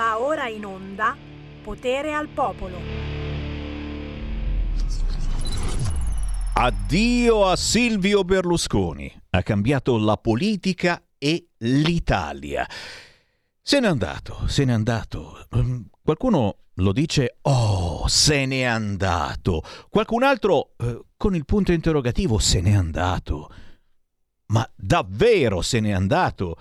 Va ora in onda Potere al Popolo. Addio a Silvio Berlusconi. Ha cambiato la politica e l'Italia. Se n'è andato, se n'è andato. Mm, qualcuno lo dice, oh, se n'è andato. Qualcun altro, eh, con il punto interrogativo, se n'è andato. Ma davvero se n'è andato?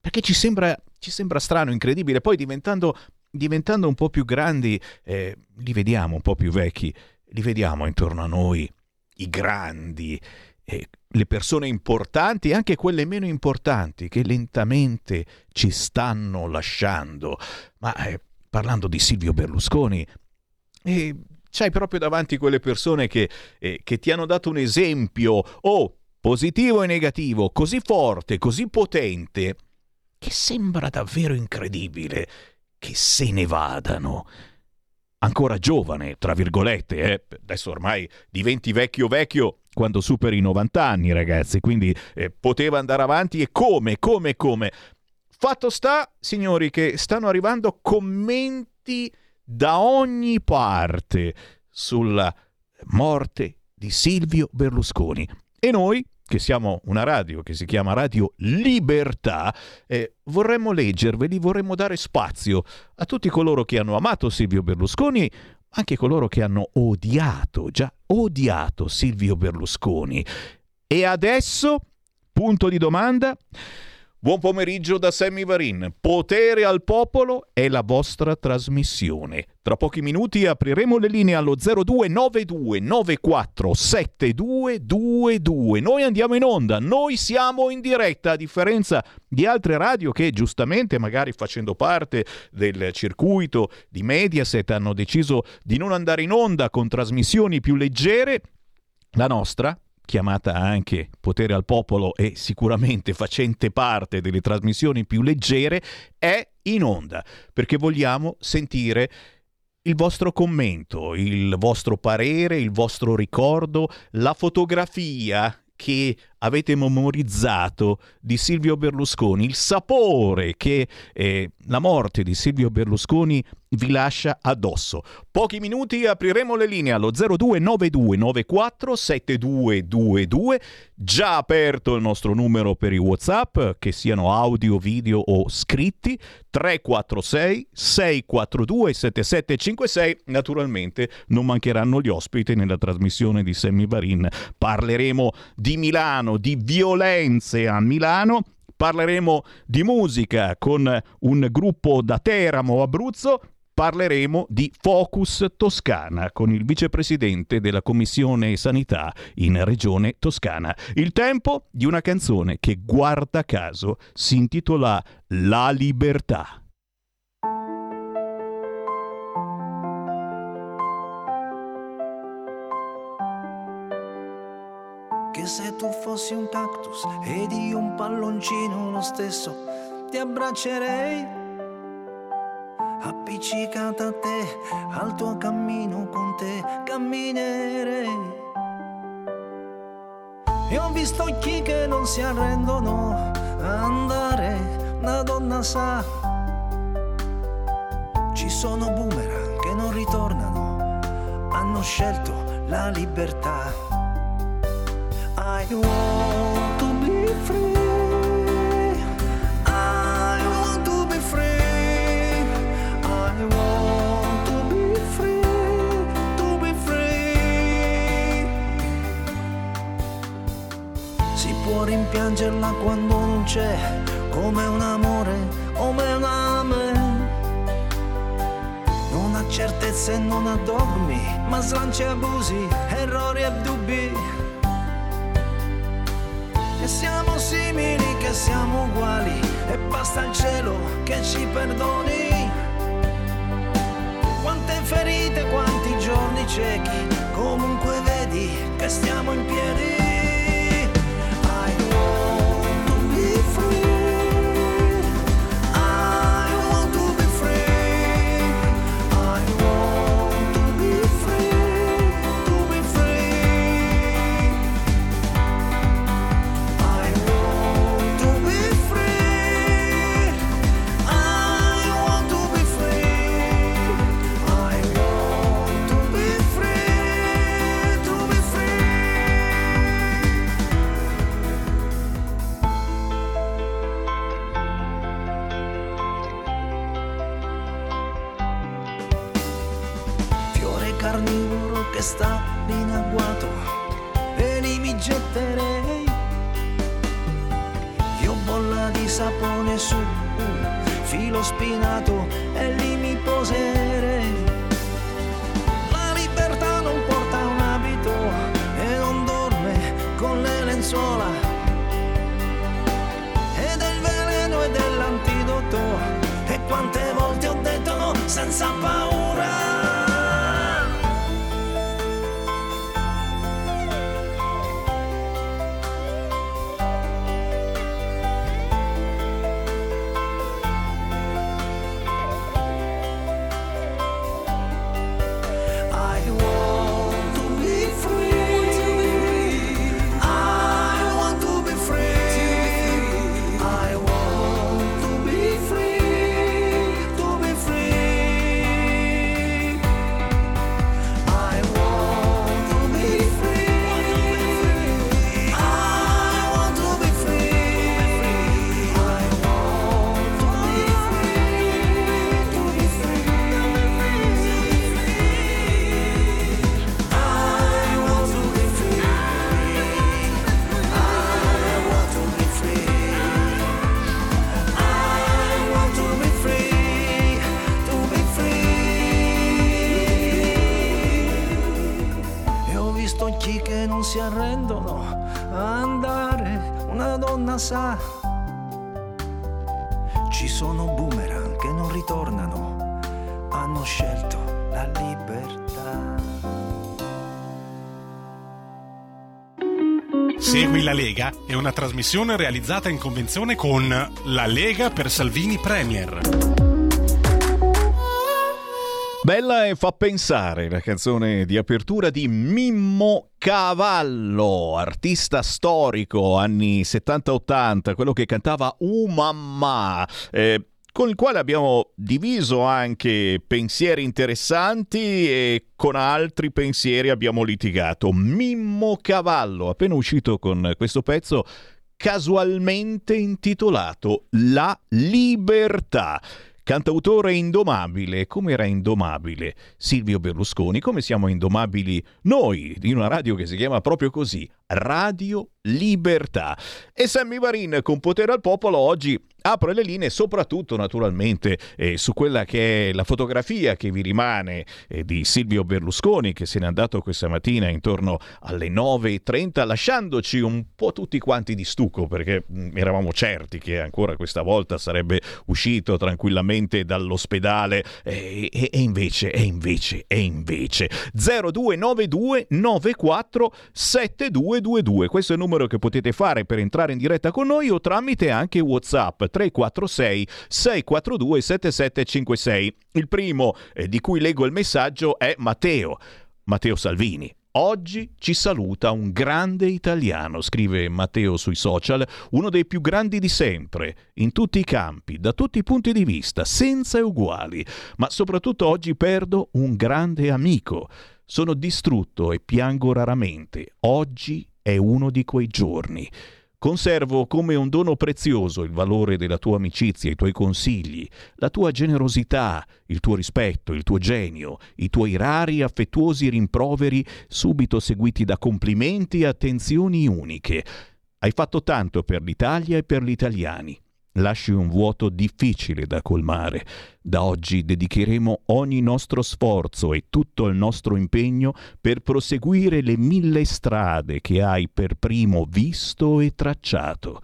Perché ci sembra, ci sembra strano, incredibile. Poi diventando, diventando un po' più grandi, eh, li vediamo un po' più vecchi, li vediamo intorno a noi, i grandi, eh, le persone importanti e anche quelle meno importanti che lentamente ci stanno lasciando. Ma eh, parlando di Silvio Berlusconi, eh, c'hai proprio davanti quelle persone che, eh, che ti hanno dato un esempio, o oh, positivo e negativo, così forte, così potente, che sembra davvero incredibile che se ne vadano. Ancora giovane, tra virgolette, eh? adesso ormai diventi vecchio vecchio quando superi i 90 anni, ragazzi, quindi eh, poteva andare avanti e come, come, come. Fatto sta, signori, che stanno arrivando commenti da ogni parte sulla morte di Silvio Berlusconi. E noi, che siamo una radio che si chiama Radio Libertà, eh, vorremmo leggerveli, vorremmo dare spazio a tutti coloro che hanno amato Silvio Berlusconi, anche coloro che hanno odiato, già odiato Silvio Berlusconi. E adesso, punto di domanda, Buon pomeriggio da Sammy Varin. Potere al popolo è la vostra trasmissione. Tra pochi minuti apriremo le linee allo 0292 94 7222. Noi andiamo in onda, noi siamo in diretta, a differenza di altre radio che giustamente, magari facendo parte del circuito di Mediaset, hanno deciso di non andare in onda con trasmissioni più leggere. La nostra, chiamata anche Potere al Popolo e sicuramente facente parte delle trasmissioni più leggere, è in onda, perché vogliamo sentire il vostro commento, il vostro parere, il vostro ricordo, la fotografia che avete memorizzato di Silvio Berlusconi, il sapore che eh, la morte di Silvio Berlusconi vi lascia addosso. Pochi minuti apriremo le linee allo 0292947222. Già aperto il nostro numero per i WhatsApp, che siano audio, video o scritti, 346 642 7756. Naturalmente non mancheranno gli ospiti nella trasmissione di Sammy Varin. Parleremo di Milano, di violenze a Milano parleremo di musica con un gruppo da Teramo, Abruzzo, parleremo di Focus Toscana con il vicepresidente della Commissione Sanità in Regione Toscana. Il tempo di una canzone che, guarda caso, si intitola La libertà. Che se tu fossi un cactus ed io un palloncino lo stesso, ti abbraccerei appiccicata a te, al tuo cammino con te camminerei. E ho visto chi che non si arrendono andare, la donna sa. Ci sono boomerang che non ritornano, hanno scelto la libertà. Rimpiangerla quando non c'è, come un amore, come un ame. Non ha certezze e non ha dogmi, ma slanci abusi, errori e dubbi. Siamo simili, che siamo uguali, e basta il cielo che ci perdoni. Quante ferite, quanti giorni ciechi, comunque vedi che stiamo in piedi. Segui la Lega è una trasmissione realizzata in convenzione con La Lega per Salvini Premier. Bella e fa pensare la canzone di apertura di Mimmo Cavallo, artista storico anni 70-80, quello che cantava Uh mamma. eh, con il quale abbiamo diviso anche pensieri interessanti e con altri pensieri abbiamo litigato. Mimmo Cavallo, appena uscito con questo pezzo casualmente intitolato La libertà. Cantautore indomabile, come era indomabile Silvio Berlusconi, come siamo indomabili noi di una radio che si chiama proprio così, Radio Libertà. E Sammy Varin con Potere al Popolo oggi apre le linee soprattutto naturalmente eh, su quella che è la fotografia che vi rimane eh, di Silvio Berlusconi che se n'è andato questa mattina intorno alle 9.30 lasciandoci un po' tutti quanti di stucco perché mh, eravamo certi che ancora questa volta sarebbe uscito tranquillamente dall'ospedale. Eh, e, e invece, e invece, e invece. 0292 94 7222 questo è il numero che potete fare per entrare in diretta con noi o tramite anche Whatsapp 346 642 7756. Il primo eh, di cui leggo il messaggio è Matteo, Matteo Salvini. Oggi ci saluta un grande italiano, scrive Matteo sui social, uno dei più grandi di sempre, in tutti i campi, da tutti i punti di vista, senza uguali, ma soprattutto oggi perdo un grande amico. Sono distrutto e piango raramente. Oggi è uno di quei giorni. Conservo come un dono prezioso il valore della tua amicizia, i tuoi consigli, la tua generosità, il tuo rispetto, il tuo genio, i tuoi rari affettuosi rimproveri subito seguiti da complimenti e attenzioni uniche. Hai fatto tanto per l'Italia e per gli italiani. Lasci un vuoto difficile da colmare. Da oggi dedicheremo ogni nostro sforzo e tutto il nostro impegno per proseguire le mille strade che hai per primo visto e tracciato.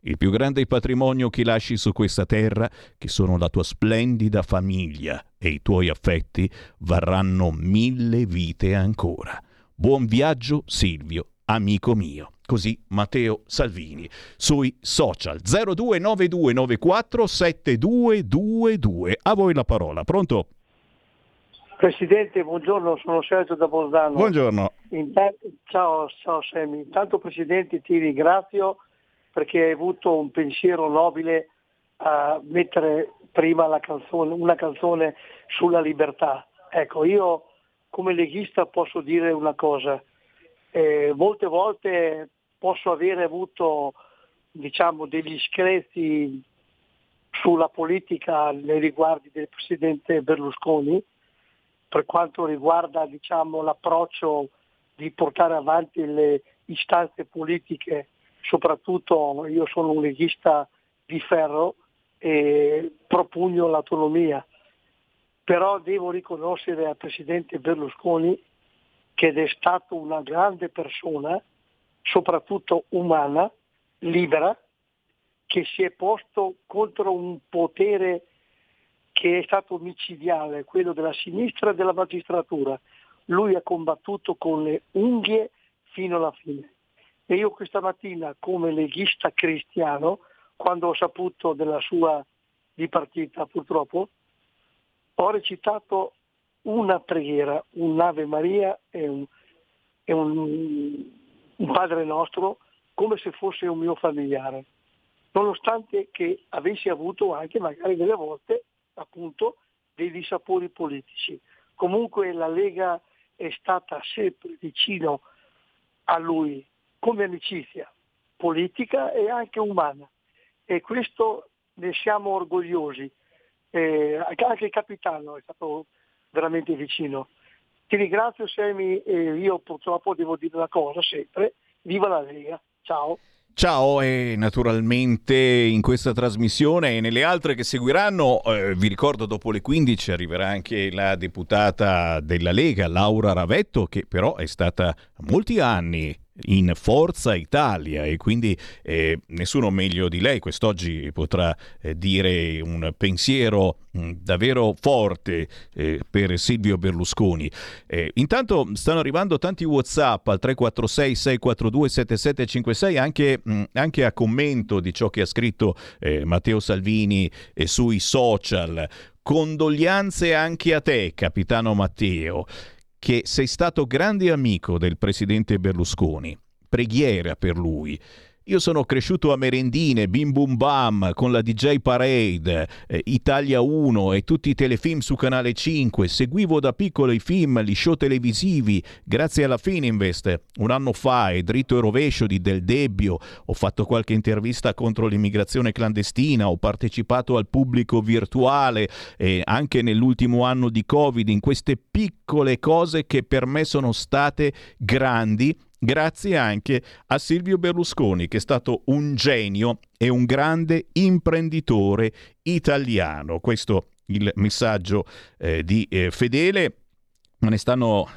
Il più grande patrimonio che lasci su questa terra, che sono la tua splendida famiglia e i tuoi affetti, varranno mille vite ancora. Buon viaggio Silvio, amico mio. Così Matteo Salvini sui social 029294 7222. A voi la parola. Pronto? Presidente, buongiorno, sono Sergio da Bolzano. Buongiorno. Intanto- ciao, ciao Semi. Intanto Presidente ti ringrazio perché hai avuto un pensiero nobile a mettere prima la canzone, una canzone sulla libertà. Ecco, io come leghista posso dire una cosa. Eh, molte volte posso avere avuto diciamo, degli screzi sulla politica nei riguardi del Presidente Berlusconi, per quanto riguarda diciamo, l'approccio di portare avanti le istanze politiche, soprattutto io sono un leghista di ferro e propugno l'autonomia, però devo riconoscere al Presidente Berlusconi che è stato una grande persona, soprattutto umana, libera, che si è posto contro un potere che è stato micidiale, quello della sinistra e della magistratura. Lui ha combattuto con le unghie fino alla fine. E io questa mattina, come leghista cristiano, quando ho saputo della sua dipartita purtroppo, ho recitato una preghiera, un'Ave Maria e un, e un, un Padre nostro come se fosse un mio familiare, nonostante che avessi avuto anche magari delle volte appunto dei dissapori politici. Comunque la Lega è stata sempre vicino a lui come amicizia politica e anche umana e questo ne siamo orgogliosi. Eh, anche il capitano è stato veramente vicino. Ti ringrazio Semi e io purtroppo devo dire una cosa sempre, viva la Lega, ciao. Ciao e naturalmente in questa trasmissione e nelle altre che seguiranno, eh, vi ricordo dopo le 15 arriverà anche la deputata della Lega, Laura Ravetto, che però è stata molti anni in Forza Italia e quindi eh, nessuno meglio di lei quest'oggi potrà eh, dire un pensiero mh, mm, davvero forte eh, per Silvio Berlusconi. Eh, intanto stanno arrivando tanti Whatsapp al 346 642 7756 anche, mh, anche a commento di ciò che ha scritto eh, Matteo Salvini eh, sui social. Condoglianze anche a te, capitano Matteo che sei stato grande amico del presidente Berlusconi. Preghiera per lui. Io sono cresciuto a merendine, bim bum bam, con la DJ Parade, eh, Italia 1 e tutti i telefilm su Canale 5. Seguivo da piccolo i film, gli show televisivi, grazie alla Fininvest. Un anno fa, e dritto e rovescio di Del Debbio, ho fatto qualche intervista contro l'immigrazione clandestina, ho partecipato al pubblico virtuale e anche nell'ultimo anno di Covid, in queste piccole cose che per me sono state grandi grazie anche a Silvio Berlusconi, che è stato un genio e un grande imprenditore italiano. Questo il messaggio eh, di eh, Fedele. Ne stanno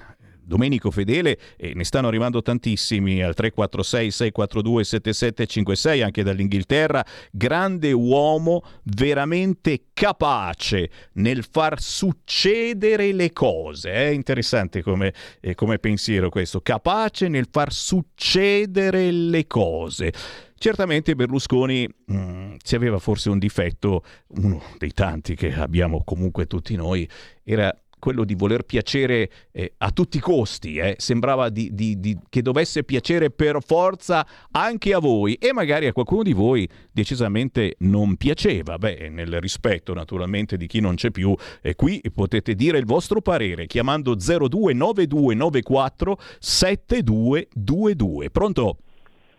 Domenico Fedele e ne stanno arrivando tantissimi al 346 642 7756 anche dall'Inghilterra, grande uomo veramente capace nel far succedere le cose, è interessante come, eh, come pensiero questo, capace nel far succedere le cose. Certamente Berlusconi mh, mm, se aveva forse un difetto, uno dei tanti che abbiamo comunque tutti noi, era quello di voler piacere eh, a tutti i costi, eh. sembrava di, di, di, che dovesse piacere per forza anche a voi e magari a qualcuno di voi decisamente non piaceva. Beh, nel rispetto naturalmente di chi non c'è più, eh, qui potete dire il vostro parere chiamando 029294 7222. Pronto?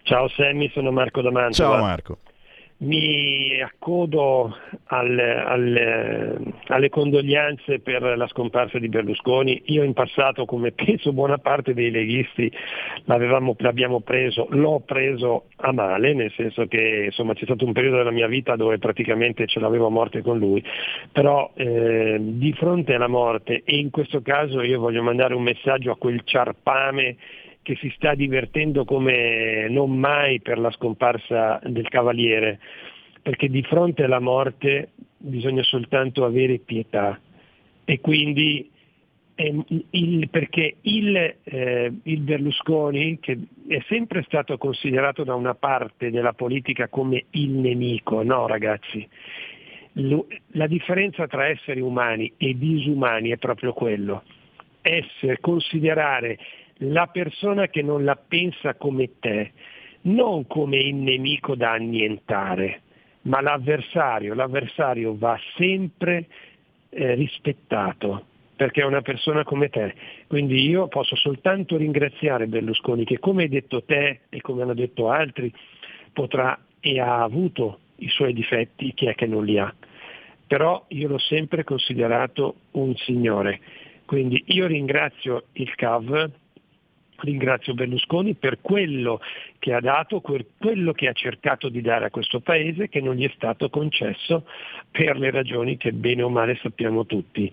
Ciao Sammy, sono Marco D'Amantova. Ciao Marco mi accodo al, al, alle condoglianze per la scomparsa di Berlusconi. Io in passato, come penso buona parte dei leghisti, l'abbiamo preso, l'ho preso a male, nel senso che insomma, c'è stato un periodo della mia vita dove praticamente ce l'avevo a morte con lui, però eh, di fronte alla morte, e in questo caso io voglio mandare un messaggio a quel ciarpame che si sta divertendo come non mai per la scomparsa del Cavaliere, perché di fronte alla morte bisogna soltanto avere pietà. E quindi eh, il, perché il, eh, il, Berlusconi, che è sempre stato considerato da una parte della politica come il nemico, no ragazzi, la differenza tra esseri umani e disumani è proprio quello, essere, considerare la persona che non la pensa come te, non come il nemico da annientare, ma l'avversario. L'avversario va sempre eh, rispettato perché è una persona come te. Quindi io posso soltanto ringraziare Berlusconi che come hai detto te e come hanno detto altri potrà e ha avuto i suoi difetti, chi è che non li ha. Però io l'ho sempre considerato un signore Quindi io ringrazio il CAV, ringrazio Berlusconi per quello che ha dato, quello che ha cercato di dare a questo Paese che non gli è stato concesso per le ragioni che bene o male sappiamo tutti.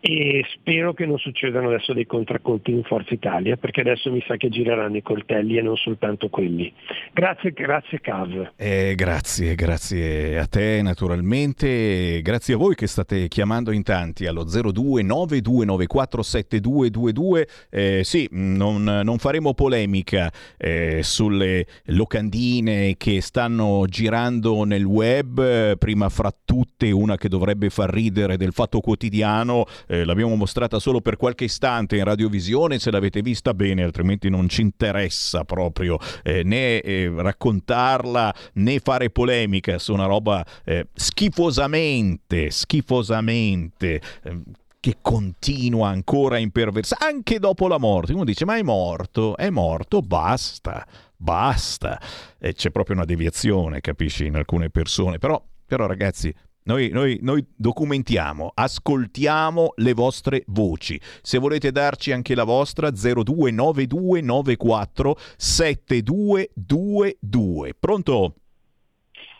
E spero che non succedano adesso dei contraccolpi in Forza Italia, perché adesso mi sa che gireranno i coltelli e non soltanto quelli. Grazie, grazie Cav. Eh, grazie, grazie a te naturalmente, grazie a voi che state chiamando in tanti allo 0292947222. Eh, sì, non, non faremo polemica eh, sulle le locandine che stanno girando nel web, prima fra tutte una che dovrebbe far ridere del Fatto Quotidiano, eh, l'abbiamo mostrata solo per qualche istante in radiovisione, se l'avete vista bene, altrimenti non ci interessa proprio eh, né eh, raccontarla né fare polemica su una roba eh, schifosamente, schifosamente ehm, che continua ancora a imperversare anche dopo la morte. Uno dice: Ma è morto, è morto, basta basta. E c'è proprio una deviazione, capisci, in alcune persone. Però, però ragazzi, noi, noi, noi, documentiamo, ascoltiamo le vostre voci. Se volete darci anche la vostra, 029294 7222. Pronto?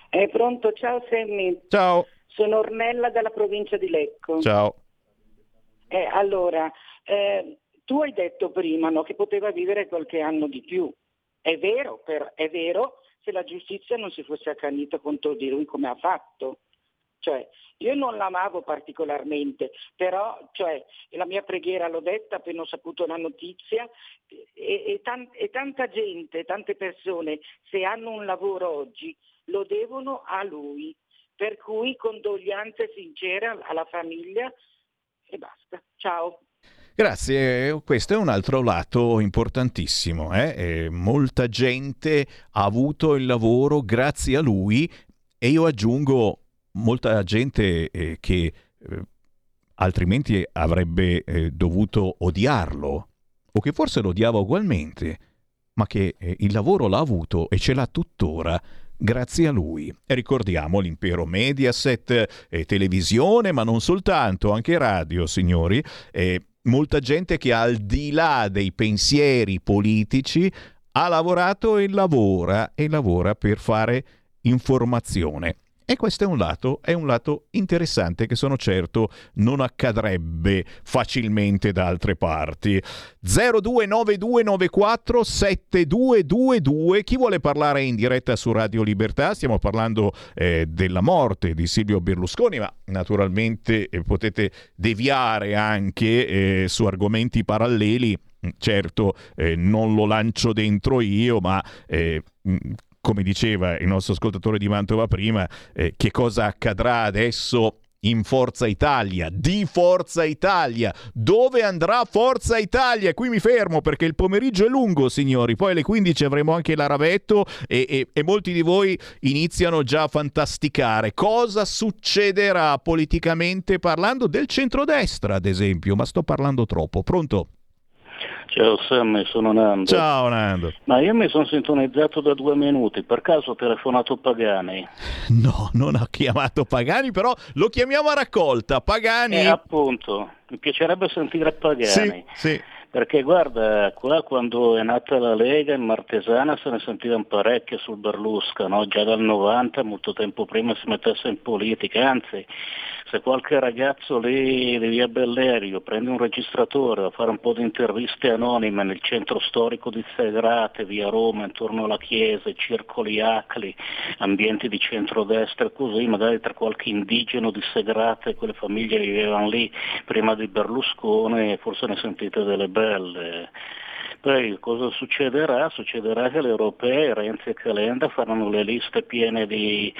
È pronto, ciao Sammy. Ciao. Sono Ornella dalla provincia di Lecco. Ciao. Eh, allora, eh, tu hai detto prima no, che poteva vivere qualche anno di più. È vero, per, è vero se la giustizia non si fosse accanita contro di lui come ha fatto. Cioè, io non l'amavo particolarmente, però cioè, la mia preghiera l'ho detta appena ho saputo la notizia e, e, tan- e tanta gente, tante persone, se hanno un lavoro oggi, lo devono a lui. Per cui condoglianze sincere alla famiglia e basta. Ciao. Grazie, questo è un altro lato importantissimo. Eh? molta gente ha avuto il lavoro grazie a lui e io aggiungo molta gente eh, che eh, altrimenti avrebbe eh, dovuto odiarlo o che forse lo odiava ugualmente, ma che eh, il lavoro l'ha avuto e ce l'ha tuttora grazie a lui. Ricordiamo l'impero Mediaset, e televisione, ma non soltanto, anche radio, signori. E molta gente che al di là dei pensieri politici ha lavorato e lavora e lavora per fare informazione. E questo è un lato, è un lato interessante che sono certo non accadrebbe facilmente da altre parti. 0292947222 chi vuole parlare in diretta su Radio Libertà? Stiamo parlando eh, della morte di Silvio Berlusconi, ma naturalmente eh, potete deviare anche eh, su argomenti paralleli certo eh, non lo lancio dentro io, ma eh, come diceva il nostro ascoltatore di Mantova prima, eh, che cosa accadrà adesso in Forza Italia, di Forza Italia. Dove andrà Forza Italia? Qui mi fermo perché il pomeriggio è lungo, signori. Poi alle 15 avremo anche l'Aravetto e, e, e molti di voi iniziano già a fantasticare. Cosa succederà politicamente parlando del centrodestra, ad esempio? Ma sto parlando troppo. Pronto? Ciao Sam, sono Nando. Ciao Nando. Ma io mi sono sintonizzato da due minuti, per caso ho telefonato Pagani? No, non ho chiamato Pagani, però lo chiamiamo a raccolta. Pagani. Eh, appunto, mi piacerebbe sentire Pagani. Sì, sì. Perché guarda, qua quando è nata la Lega in Martesana se ne sentivano parecchie sul Berlusca, no? già dal 90, molto tempo prima si mettesse in politica, anzi se qualche ragazzo lì di via Bellerio prende un registratore a fare un po' di interviste anonime nel centro storico di Segrate, via Roma, intorno alla chiesa, circoli acli, ambienti di centrodestra e così, magari tra qualche indigeno di Segrate, quelle famiglie che vivevano lì prima di Berlusconi, forse ne sentite delle belle. Poi cosa succederà? Succederà che le europee, Renzi e Calenda faranno le liste piene di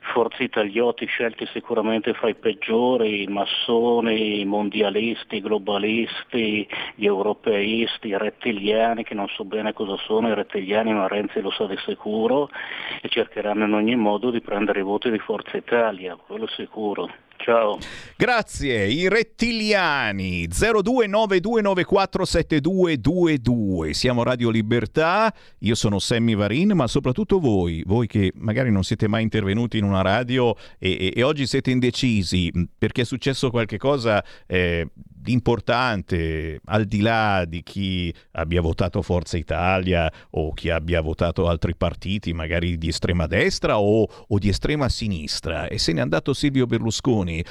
forze italioti scelti sicuramente fra i peggiori, i massoni, i mondialisti, i globalisti, gli europeisti, i rettiliani, che non so bene cosa sono i rettiliani, ma Renzi lo sa di sicuro, e cercheranno in ogni modo di prendere i voti di Forza Italia, quello sicuro. Ciao. Grazie, i rettiliani 0292947222. Siamo Radio Libertà, io sono Sammy Varin, ma soprattutto voi, voi che magari non siete mai intervenuti in una radio e, e, e oggi siete indecisi perché è successo qualche cosa eh, importante, al di là di chi abbia votato Forza Italia o chi abbia votato altri partiti, magari di estrema destra o, o di estrema sinistra, e se n'è andato Silvio Berlusconi,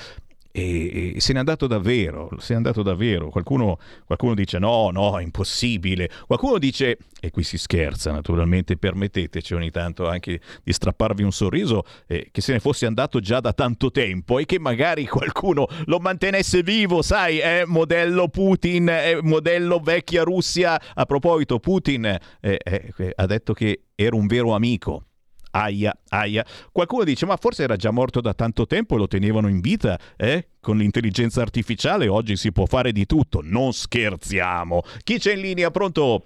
e, e, se n'è andato davvero, se n'è andato davvero. Qualcuno, qualcuno, dice no, no, è impossibile. Qualcuno dice, e qui si scherza naturalmente, permetteteci ogni tanto anche di strapparvi un sorriso, eh, che se ne fosse andato già da tanto tempo e che magari qualcuno lo mantenesse vivo, sai, è modello Putin, è modello vecchia Russia. A proposito, Putin eh, eh, ha detto che era un vero amico Aia, aia. Qualcuno dice, ma forse era già morto da tanto tempo e lo tenevano in vita, eh? Con l'intelligenza artificiale oggi si può fare di tutto, non scherziamo. Chi c'è in linea? Pronto?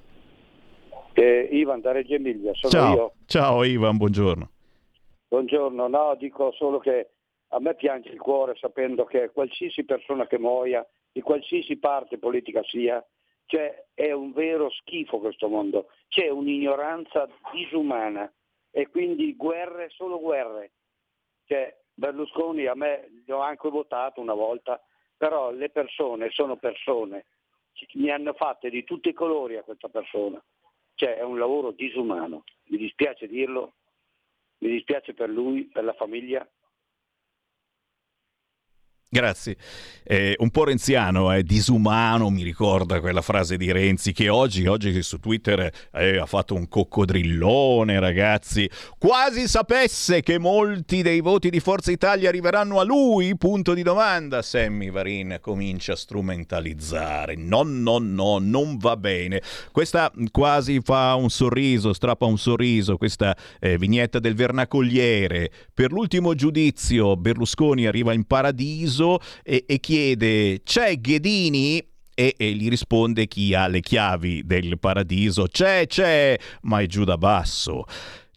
Eh, Ivan da Reggio Emilia, sono Ciao. io. Ciao Ivan, buongiorno. Buongiorno, no, dico solo che a me piange il cuore sapendo che qualsiasi persona che muoia, di qualsiasi parte politica sia, cioè è un vero schifo questo mondo, c'è un'ignoranza disumana e quindi guerre, solo guerre. Cioè, Berlusconi a me gli ho anche votato una volta, però le persone sono persone, mi hanno fatte di tutti i colori a questa persona, cioè è un lavoro disumano, mi dispiace dirlo, mi dispiace per lui, per la famiglia, Grazie. Eh, un po' renziano, eh, disumano, mi ricorda quella frase di Renzi che oggi, oggi su Twitter eh, ha fatto un coccodrillone, ragazzi. Quasi sapesse che molti dei voti di Forza Italia arriveranno a lui? Punto di domanda. Sammy Varin comincia a strumentalizzare. No, no, no, non va bene. Questa quasi fa un sorriso, strappa un sorriso, questa eh, vignetta del vernacoliere. Per l'ultimo giudizio Berlusconi arriva in paradiso caso e, e chiede c'è Ghedini? E, e, gli risponde chi ha le chiavi del paradiso. C'è c'è ma è giù da basso.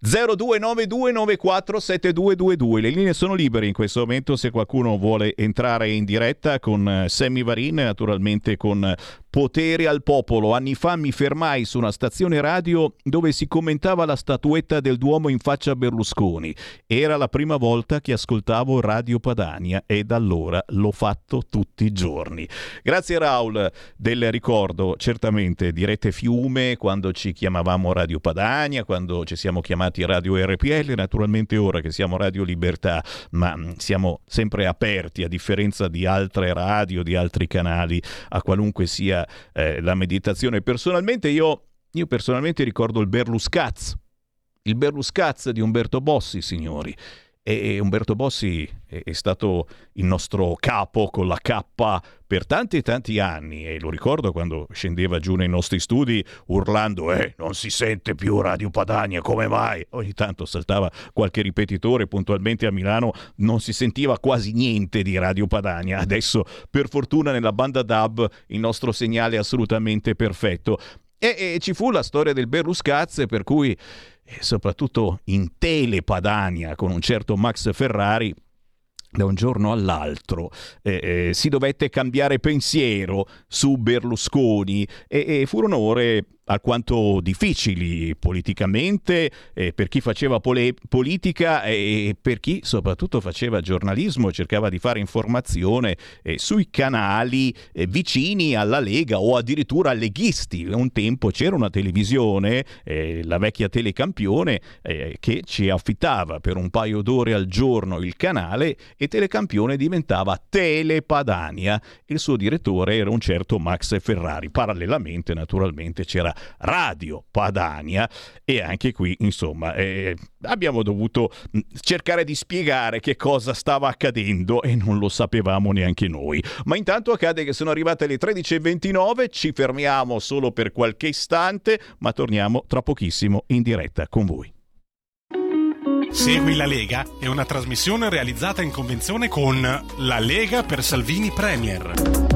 0292947222 le linee sono libere in questo momento se qualcuno vuole entrare in diretta con eh, Sammy Varin naturalmente con Potere al popolo. Anni fa mi fermai su una stazione radio dove si commentava la statuetta del Duomo in faccia a Berlusconi. Era la prima volta che ascoltavo Radio Padania e da allora l'ho fatto tutti i giorni. Grazie Raul del ricordo, certamente dirette fiume quando ci chiamavamo Radio Padania, quando ci siamo chiamati Radio RPL, naturalmente ora che siamo Radio Libertà, ma mm, siamo sempre aperti a differenza di altre radio, di altri canali, a qualunque sia eh, la meditazione. Personalmente io, io personalmente ricordo il Berluscaz, il Berluscaz di Umberto Bossi, signori. E Umberto Bossi è stato il nostro capo con la K per tanti e tanti anni. E lo ricordo quando scendeva giù nei nostri studi urlando eh non si sente più Radio Padania come mai? Ogni tanto saltava qualche ripetitore puntualmente a Milano non si sentiva quasi niente di Radio Padania. Adesso per fortuna nella banda DAB il nostro segnale è assolutamente perfetto. E, e ci fu la storia del Berluscaz per cui e soprattutto in Telepadania con un certo Max Ferrari da un giorno all'altro eh, eh, si dovette cambiare pensiero su Berlusconi e, e furono ore alquanto difficili politicamente eh, per chi faceva pole- politica e per chi soprattutto faceva giornalismo, cercava di fare informazione eh, sui canali eh, vicini alla Lega o addirittura leghisti. Un tempo c'era una televisione, eh, la vecchia Telecampione, eh, che ci affittava per un paio d'ore al giorno il canale e Telecampione diventava Telepadania. Il suo direttore era un certo Max Ferrari. Parallelamente naturalmente c'era Radio Padania e anche qui insomma eh, abbiamo dovuto mm, cercare di spiegare che cosa stava accadendo e non lo sapevamo neanche noi. Ma intanto accade che sono arrivate le 13.29, ci fermiamo solo per qualche istante, ma torniamo tra pochissimo in diretta con voi. Segui la Lega è una trasmissione realizzata in convenzione con La Lega per Salvini Premier.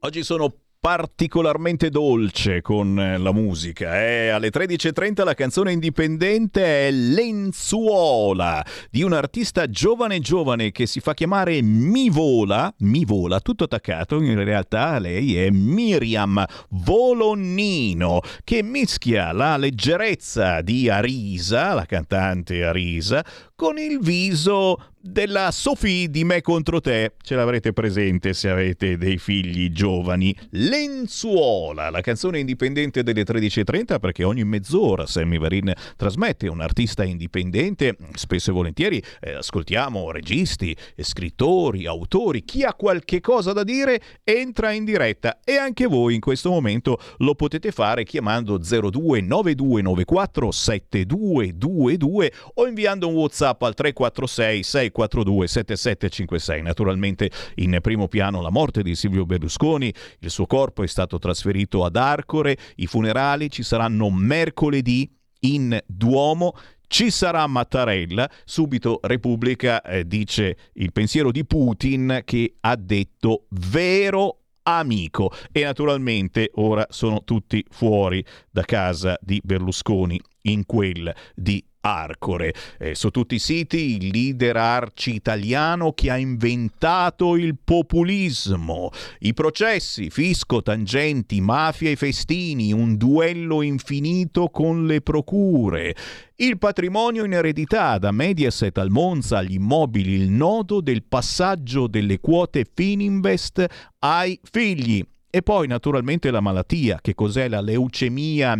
Oggi sono particolarmente dolce con eh, la musica. Eh? Alle 13.30 la canzone indipendente è Lenzuola di un artista giovane giovane che si fa chiamare Mi Vola, Mi Vola, tutto attaccato, in realtà lei è Miriam Volonnino che mischia la leggerezza di Arisa, la cantante Arisa, con il viso della Sofì di me contro te. Ce l'avrete presente se avete dei figli giovani. Lenzuola, la canzone indipendente delle 13.30 perché ogni mezz'ora Sammy Varin trasmette un artista indipendente. Spesso e volentieri eh, ascoltiamo registi, scrittori, autori. Chi ha qualche cosa da dire entra in diretta e anche voi in questo momento lo potete fare chiamando 029294 7222 o inviando un WhatsApp al 346 642 7756. Naturalmente in primo piano la morte di Silvio Berlusconi, il suo corpo è stato trasferito ad Arcore, i funerali ci saranno mercoledì in Duomo. Ci sarà Mattarella, subito Repubblica eh, dice il pensiero di Putin che ha detto vero amico e naturalmente ora sono tutti fuori da casa di Berlusconi in quel di Arcore. Eh, su tutti i siti il leader arci italiano che ha inventato il populismo. I processi, fisco, tangenti, mafia e festini, un duello infinito con le procure. Il patrimonio in eredità da Mediaset al Monza agli immobili, il nodo del passaggio delle quote Fininvest ai figli. E poi naturalmente la malattia, che cos'è la leucemia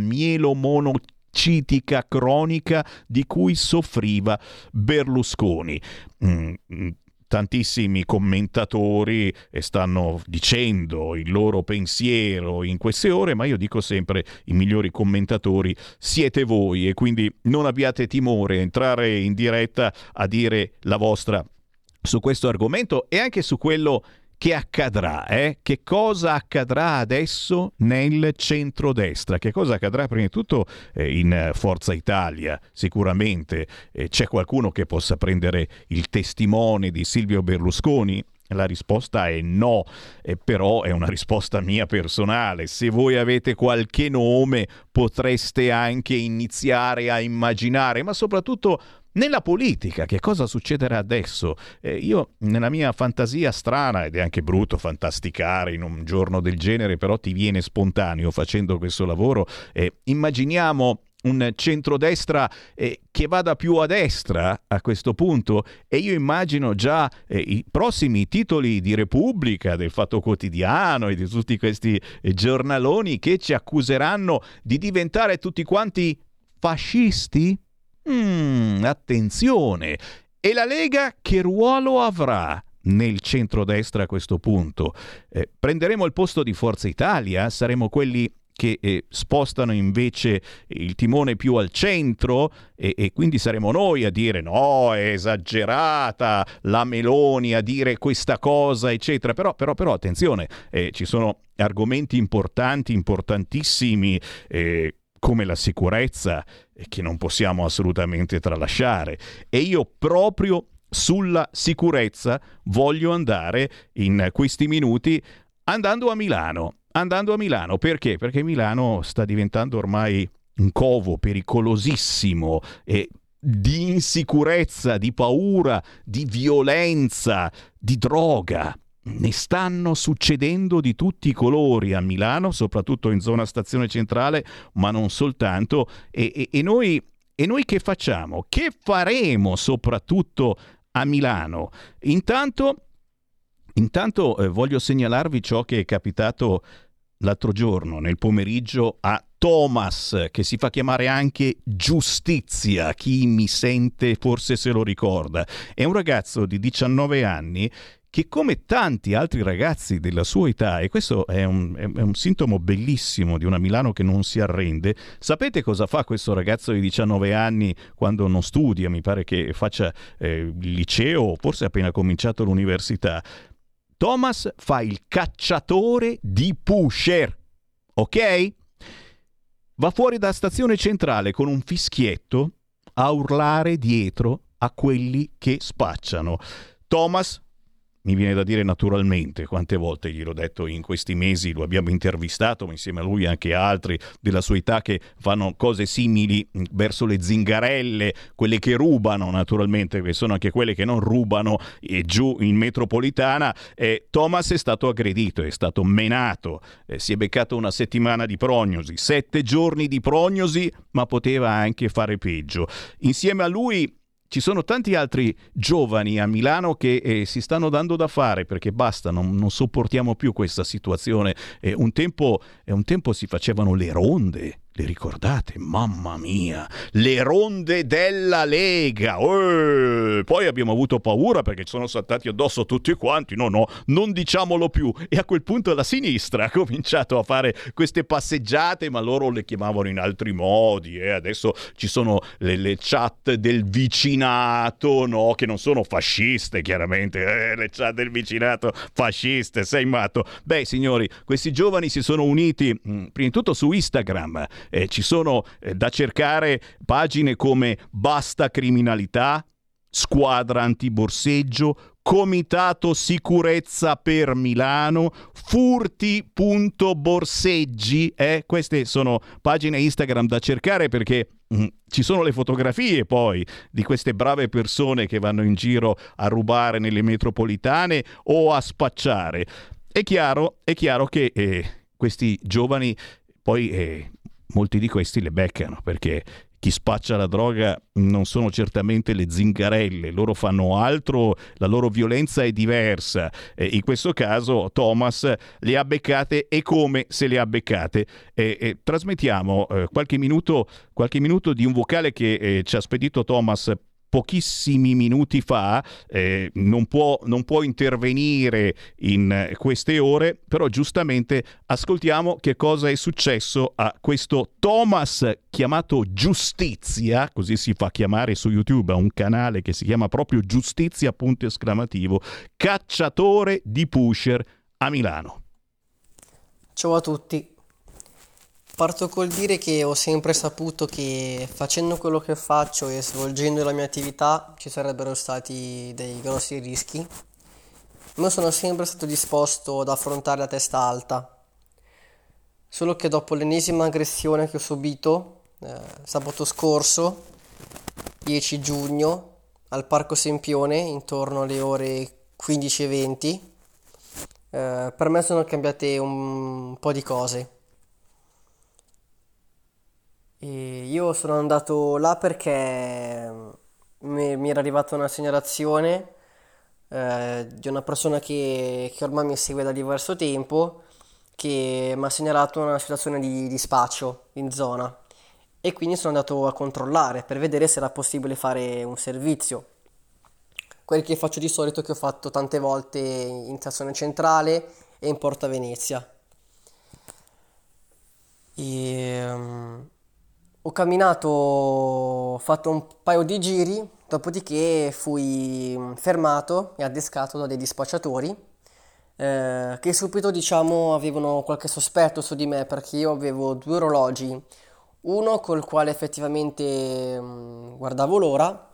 mielomonocitica cronica di cui soffriva Berlusconi. Mm, mm tantissimi commentatori stanno dicendo il loro pensiero in queste ore, ma io dico sempre i migliori commentatori siete voi e quindi non abbiate timore a entrare in diretta a dire la vostra su questo argomento e anche su quello che accadrà? Eh? Che cosa accadrà adesso nel centrodestra? Che cosa accadrà prima di tutto eh, in Forza Italia? Sicuramente eh, c'è qualcuno che possa prendere il testimone di Silvio Berlusconi? La risposta è no, eh, però è una risposta mia personale. Se voi avete qualche nome potreste anche iniziare a immaginare, ma soprattutto nella politica, che cosa succederà adesso? Eh, io, nella mia fantasia strana, ed è anche brutto fantasticare in un giorno del genere, però ti viene spontaneo facendo questo lavoro, eh, immaginiamo un centrodestra eh, che vada più a destra a questo punto e io immagino già eh, i prossimi titoli di Repubblica, del Fatto Quotidiano e di tutti questi eh, giornaloni che ci accuseranno di diventare tutti quanti fascisti? Mm, attenzione! E la Lega che ruolo avrà? nel centrodestra a questo punto. Eh, prenderemo il posto di Forza Italia? Saremo quelli che eh, spostano invece il timone più al centro e, e, quindi saremo noi a dire no, è esagerata la Meloni a dire questa cosa, eccetera. Però, però, però attenzione, eh, ci sono argomenti importanti, importantissimi. Eh, come la sicurezza che non possiamo assolutamente tralasciare. E io proprio sulla sicurezza voglio andare in questi minuti andando a Milano. Andando a Milano perché? Perché Milano sta diventando ormai un covo pericolosissimo e di insicurezza, di paura, di violenza, di droga ne stanno succedendo di tutti i colori a Milano, soprattutto in zona stazione centrale, ma non soltanto. E, e, e, noi, e noi che facciamo? Che faremo soprattutto a Milano? Intanto, intanto eh, voglio segnalarvi ciò che è capitato l'altro giorno, nel pomeriggio, a Thomas, che si fa chiamare anche Giustizia, chi mi sente forse se lo ricorda. È un ragazzo di 19 anni che come tanti altri ragazzi della sua età, e questo è un, è un, sintomo bellissimo di una Milano che non si arrende, sapete cosa fa questo ragazzo di 19 anni quando non studia, mi pare che faccia eh, il liceo, forse appena cominciato l'università? Thomas fa il cacciatore di pusher, ok? Va fuori da stazione centrale con un fischietto a urlare dietro a quelli che spacciano. Thomas mi viene da dire naturalmente, quante volte gliel'ho detto in questi mesi, lo abbiamo intervistato insieme a lui anche altri della sua età che fanno cose simili verso le zingarelle, quelle che rubano naturalmente, che sono anche quelle che non rubano e giù in metropolitana. Eh, Thomas è stato aggredito, è stato menato, eh, si è beccato una settimana di prognosi, sette giorni di prognosi, ma poteva anche fare peggio. Insieme a lui ci sono tanti altri giovani a Milano che eh, si stanno dando da fare perché basta, non, non sopportiamo più questa situazione. Eh, un, tempo, eh, un tempo si facevano le ronde le ricordate? Mamma mia, le ronde della Lega. Eeeh, poi abbiamo avuto paura perché ci sono saltati addosso tutti quanti. No, no, non diciamolo più. E a quel punto la sinistra ha cominciato a fare queste passeggiate, ma loro le chiamavano in altri modi. Eh? adesso ci sono le, le, chat del vicinato, no? Che non sono fasciste, chiaramente. Eh, le chat del vicinato fasciste, sei matto. Beh, signori, questi giovani si sono uniti, mh, mm, prima di tutto su Instagram eh, ci sono eh, da cercare pagine come Basta Criminalità, squadra antiborseggio, Comitato Sicurezza per Milano, furti.borseggi, eh? queste sono pagine Instagram da cercare perché mm, ci sono le fotografie poi di queste brave persone che vanno in giro a rubare nelle metropolitane o a spacciare. È chiaro, è chiaro che eh, questi giovani poi eh, molti di questi le beccano perché chi spaccia la droga non sono certamente le zingarelle, loro fanno altro, la loro violenza è diversa. Eh, in questo caso Thomas le ha beccate e come se le ha beccate. Eh, eh, trasmettiamo qualche minuto, qualche, minuto, di un vocale che eh, ci ha spedito Thomas pochissimi minuti fa, eh, non, può, non, può, intervenire in queste ore, però giustamente ascoltiamo che cosa è successo a questo Thomas chiamato Giustizia, così si fa chiamare su YouTube, a un canale che si chiama proprio Giustizia, punto esclamativo, cacciatore di pusher a Milano. Ciao a tutti, Parto col dire che ho sempre saputo che facendo quello che faccio e svolgendo la mia attività ci sarebbero stati dei grossi rischi, ma sono sempre stato disposto ad affrontare a testa alta. Solo che dopo l'ennesima aggressione che ho subito eh, sabato scorso, 10 giugno, al Parco Sempione, intorno alle ore 15.20, eh, per me sono cambiate un po' di cose. E io sono andato là perché mi, mi era arrivata una segnalazione eh, di una persona che, che, ormai mi segue da diverso tempo che mi ha segnalato una situazione di, di spaccio in zona e quindi sono andato a controllare per vedere se era possibile fare un servizio. Quelli che faccio di solito che ho fatto tante volte in stazione centrale e in Porta Venezia. E, um, ho camminato, ho fatto un paio di giri, dopodiché fui fermato e addescato da dei dispacciatori eh, che subito diciamo avevano qualche sospetto su di me perché io avevo due orologi, uno col quale effettivamente mm, guardavo l'ora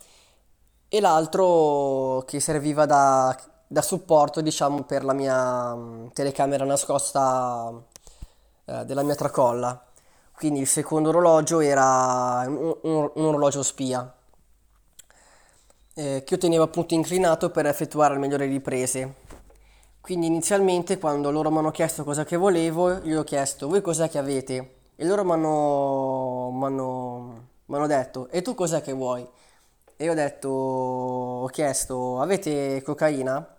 e l'altro che serviva da, da supporto diciamo per la mia mm, telecamera nascosta eh, della mia tracolla. Quindi il secondo orologio era un, un, un orologio spia eh, che io tenevo appunto inclinato per effettuare le migliori riprese. Quindi inizialmente quando loro mi hanno chiesto cosa che volevo, io ho chiesto voi cos'è che avete? E loro mi hanno detto e tu cos'è che vuoi? E io ho detto, ho chiesto avete cocaina?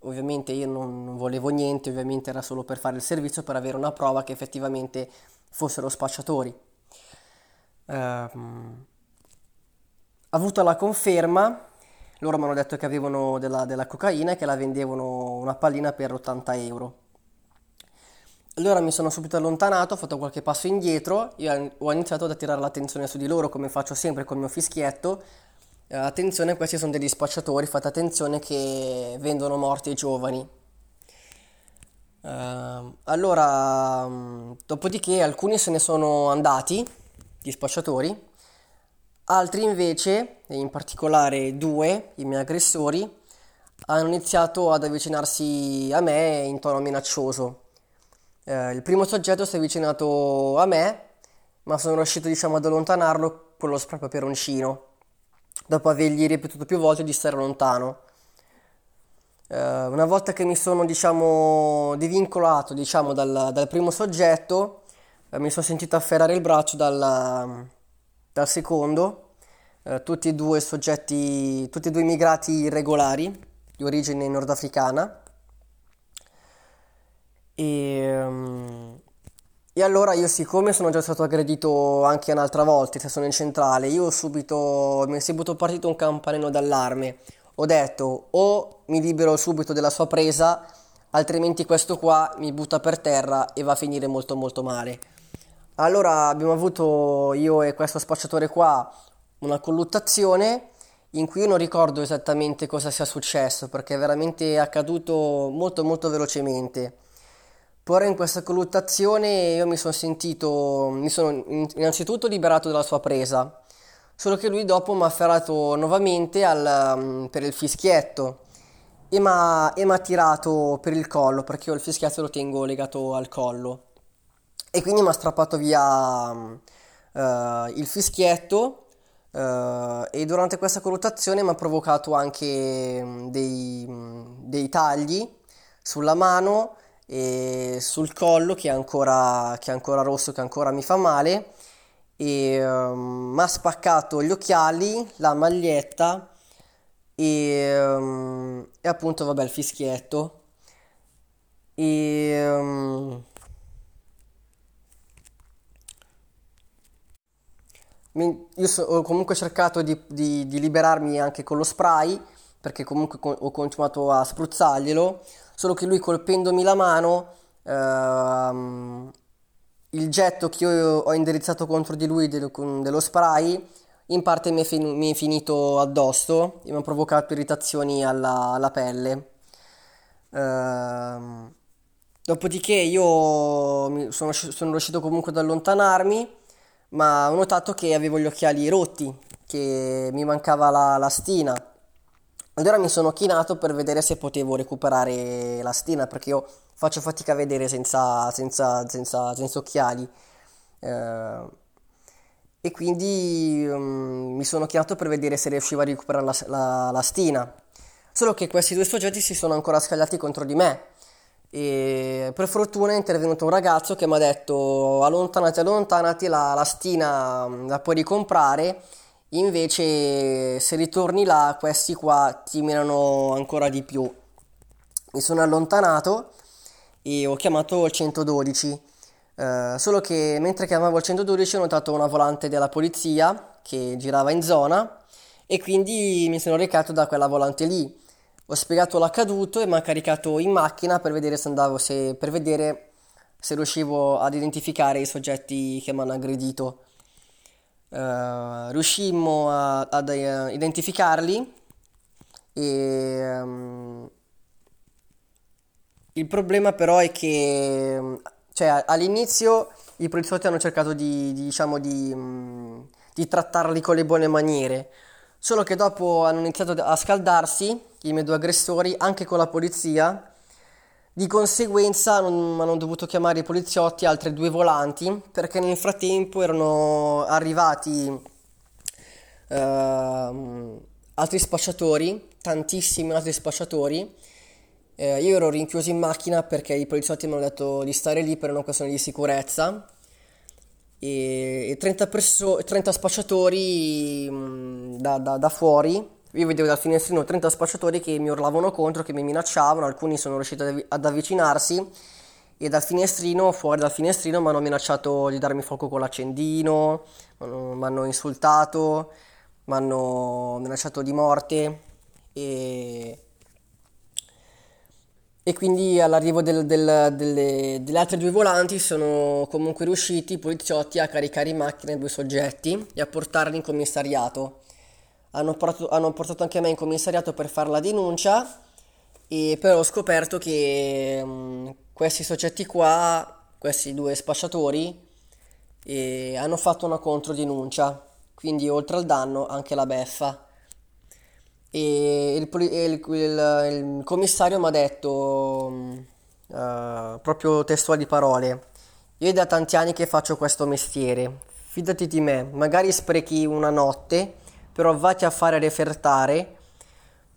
Ovviamente io non volevo niente, ovviamente era solo per fare il servizio, per avere una prova che effettivamente fossero spacciatori. Um, avuta la conferma, loro mi hanno detto che avevano della, della cocaina e che la vendevano una pallina per 80 euro. Allora mi sono subito allontanato, ho fatto qualche passo indietro e ho iniziato ad attirare l'attenzione su di loro come faccio sempre col mio fischietto. Eh, attenzione, questi sono degli spacciatori, fate attenzione che vendono morti ai giovani. Uh, allora, um, dopodiché alcuni se ne sono andati, gli spacciatori, altri invece, in particolare due, i miei aggressori, hanno iniziato ad avvicinarsi a me in tono minaccioso. Uh, il primo soggetto si è avvicinato a me, ma sono riuscito diciamo ad allontanarlo con lo spray peperoncino, dopo avergli ripetuto più volte di stare lontano. Uh, una volta che mi sono diciamo divincolato diciamo dal, dal primo soggetto uh, mi sono sentito afferrare il braccio dal, dal secondo. Uh, tutti e due soggetti tutti e due immigrati irregolari di origine nordafricana. E, um, e allora io siccome sono già stato aggredito anche un'altra volta se sono in centrale io subito mi è subito partito un campanello d'allarme ho detto o mi libero subito della sua presa, altrimenti questo qua mi butta per terra e va a finire molto molto male. Allora abbiamo avuto io e questo spacciatore qua una colluttazione in cui io non ricordo esattamente cosa sia successo perché è veramente accaduto molto molto velocemente. Però in questa colluttazione io mi sono sentito, mi sono innanzitutto liberato dalla sua presa, solo che lui dopo mi ha afferrato nuovamente al, um, per il fischietto. E mi ha tirato per il collo perché io il fischietto lo tengo legato al collo. E quindi mi ha strappato via uh, il fischietto uh, e durante questa colluttazione mi ha provocato anche um, dei, dei, tagli sulla mano e sul collo che è ancora, che è ancora rosso, che ancora mi fa male e um, mi ha spaccato gli occhiali, la maglietta e, um, e appunto vabbè il fischietto. E um, io so, ho comunque cercato di, di, di, liberarmi anche con lo spray perché comunque con, ho continuato a spruzzarglielo solo che lui colpendomi la mano il getto che io ho indirizzato contro di lui del, dello spray in parte mi è, fin- mi è, finito addosso e mi ha provocato irritazioni alla, alla pelle. Ehm, dopodiché io sono, sono, riuscito comunque ad allontanarmi, ma ho notato che avevo gli occhiali rotti, che mi mancava la, la stina. Allora mi sono chinato per vedere se potevo recuperare la stina, perché io faccio fatica a vedere senza, senza, senza, senza occhiali. Eh, e quindi um, mi sono chinato per vedere se riuscivo a recuperare la, la, la, stina. Solo che questi due soggetti si sono ancora scagliati contro di me. E per fortuna è intervenuto un ragazzo che mi ha detto allontanati, allontanati, la, la stina mm, la puoi ricomprare. Invece se ritorni là questi qua ti mirano ancora di più. Mi sono allontanato e ho chiamato il 112. Uh, solo che mentre chiamavo il 112 ho notato una volante della polizia che girava in zona e quindi mi sono recato da quella volante lì. Ho spiegato l'accaduto e mi ha caricato in macchina per vedere se andavo, se, per vedere se riuscivo ad identificare i soggetti che mi hanno aggredito. Uh, riuscimmo a, ad uh, identificarli e um, il problema però è che cioè all'inizio i poliziotti hanno cercato di, di diciamo, di, mm, di, trattarli con le buone maniere, solo che dopo hanno iniziato a scaldarsi i miei due aggressori anche con la polizia, di conseguenza hanno dovuto chiamare i poliziotti altre due volanti perché nel frattempo erano arrivati uh, altri spacciatori, tantissimi altri spacciatori eh, io ero rinchiuso in macchina perché i poliziotti mi hanno detto di stare lì per una questione di sicurezza e, 30, perso- 30 spacciatori mh, da, da, da, fuori. Io vedevo dal finestrino 30 spacciatori che mi urlavano contro, che mi minacciavano, alcuni sono riusciti ad, avvicinarsi e dal finestrino, fuori dal finestrino, mi hanno minacciato di darmi fuoco con l'accendino, mi hanno insultato, mi hanno minacciato di morte e e quindi all'arrivo del, del, delle, delle, altre due volanti sono comunque riusciti i poliziotti a caricare in macchina i due soggetti e a portarli in commissariato. Hanno portato, hanno portato anche me in commissariato per fare la denuncia e però ho scoperto che um, questi soggetti qua, questi due spacciatori, eh, hanno fatto una controdenuncia, quindi oltre al danno anche la beffa. E il, il, il, il commissario mi ha detto uh, proprio testuali parole. Io è da tanti anni che faccio questo mestiere. Fidati di me. Magari sprechi una notte però vatti a fare refertare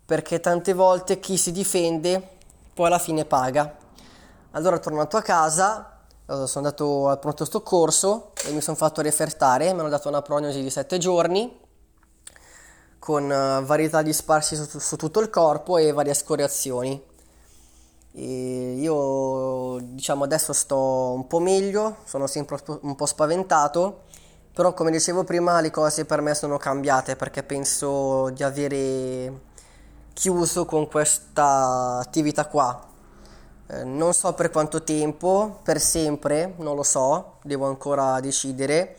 perché tante volte chi si difende poi alla fine paga allora tornato a casa sono andato al pronto soccorso e mi sono fatto refertare mi hanno dato una prognosi di 7 giorni con uh, varietà di sparsi su, su, tutto il corpo e varie scoriazioni. E io diciamo adesso sto un po' meglio, sono sempre un po' spaventato, però come dicevo prima le cose per me sono cambiate perché penso di avere chiuso con questa attività qua. Eh, non so per quanto tempo, per sempre, non lo so, devo ancora decidere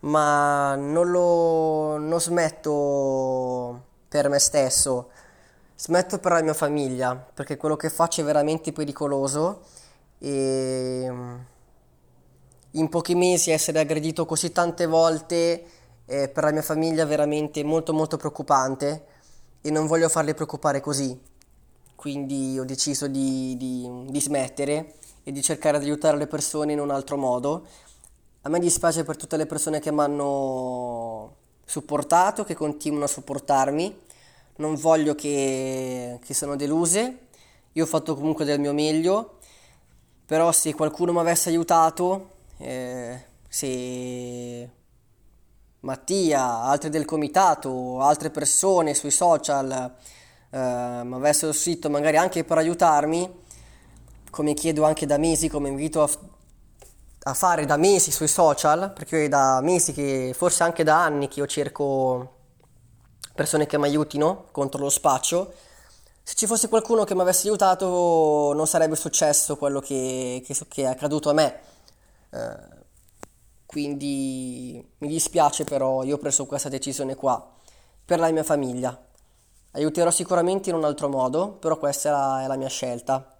ma non lo non smetto per me stesso, smetto per la mia famiglia, perché quello che faccio è veramente pericoloso e in pochi mesi essere aggredito così tante volte è per la mia famiglia veramente molto molto preoccupante e non voglio farli preoccupare così. Quindi ho deciso di, di, di smettere e di cercare di aiutare le persone in un altro modo. A me dispiace per tutte le persone che mi hanno supportato, che continuano a supportarmi. Non voglio che, che siano deluse. Io ho fatto comunque del mio meglio. Però se qualcuno mi avesse aiutato, eh, se Mattia, altri del comitato, altre persone sui social eh, mi avessero scritto magari anche per aiutarmi, come chiedo anche da mesi, come invito a, a fare da mesi sui social, perché è da mesi che, forse anche da anni che io cerco persone che mi aiutino contro lo spaccio. Se ci fosse qualcuno che mi avesse aiutato non sarebbe successo quello che, che, che è accaduto a me. Eh, quindi mi dispiace però io ho preso questa decisione qua per la mia famiglia. Aiuterò sicuramente in un altro modo, però questa è la, è la mia scelta.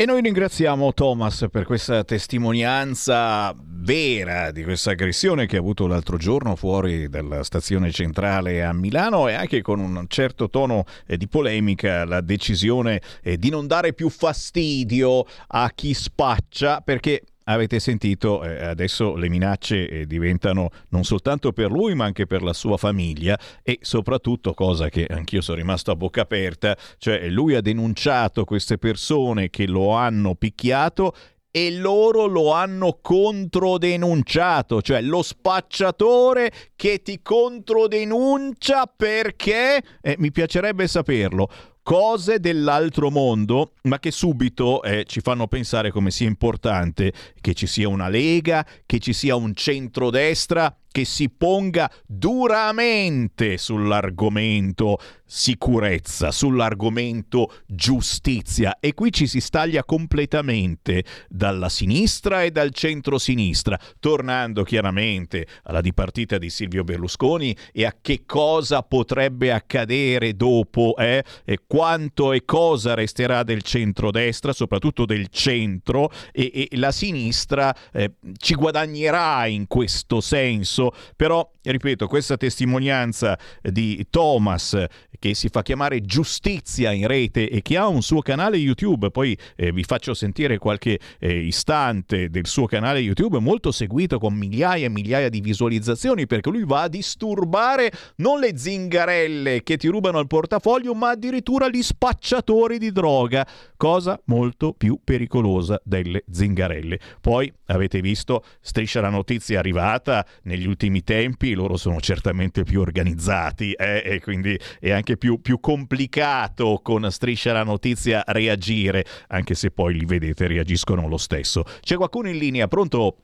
E noi ringraziamo Thomas per questa testimonianza vera di questa aggressione che ha avuto l'altro giorno fuori dalla stazione centrale a Milano e anche con un certo tono eh, di polemica la decisione eh, di non dare più fastidio a chi spaccia perché avete sentito, eh, adesso le minacce eh, diventano non soltanto per lui ma anche per la sua famiglia. E soprattutto, cosa che anch'io sono rimasto a bocca aperta, cioè lui ha denunciato queste persone che lo hanno picchiato e loro lo hanno controdenunciato, cioè lo spacciatore che ti controdenuncia perché, eh, mi piacerebbe saperlo, cose dell'altro mondo, ma che subito eh, ci fanno pensare come sia importante che ci sia una lega, che ci sia un centrodestra che si ponga duramente sull'argomento sicurezza, sull'argomento giustizia e qui ci si staglia completamente dalla sinistra e dal centro-sinistra, tornando chiaramente alla dipartita di Silvio Berlusconi e a che cosa potrebbe accadere dopo eh? e quanto e cosa resterà del centro-destra, soprattutto del centro e, e la sinistra eh, ci guadagnerà in questo senso però ripeto, questa testimonianza di Thomas che si fa chiamare Giustizia in rete e che ha un suo canale YouTube, poi eh, vi faccio sentire qualche eh, istante del suo canale YouTube molto seguito con migliaia e migliaia di visualizzazioni perché lui va a disturbare non le zingarelle che ti rubano il portafoglio, ma addirittura gli spacciatori di droga, cosa molto più pericolosa delle zingarelle. Poi avete visto, striscia la notizia arrivata negli ultimi tempi, loro sono certamente più organizzati eh, e quindi è anche più, più, complicato con Striscia la notizia reagire, anche se poi li vedete reagiscono lo stesso. C'è qualcuno in linea, pronto?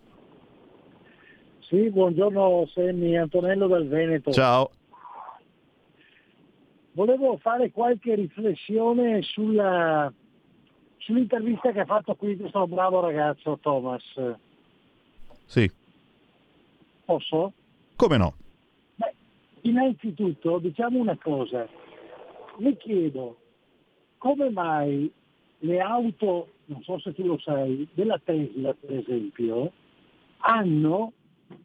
Sì, buongiorno Semmi, Antonello dal Veneto. Ciao. Volevo fare qualche riflessione sulla, sull'intervista che ha fatto qui questo bravo ragazzo Thomas. Sì. Posso? Come no? Beh, innanzitutto diciamo una cosa, mi chiedo come mai le auto, non so se tu lo sai, della Tesla per esempio, hanno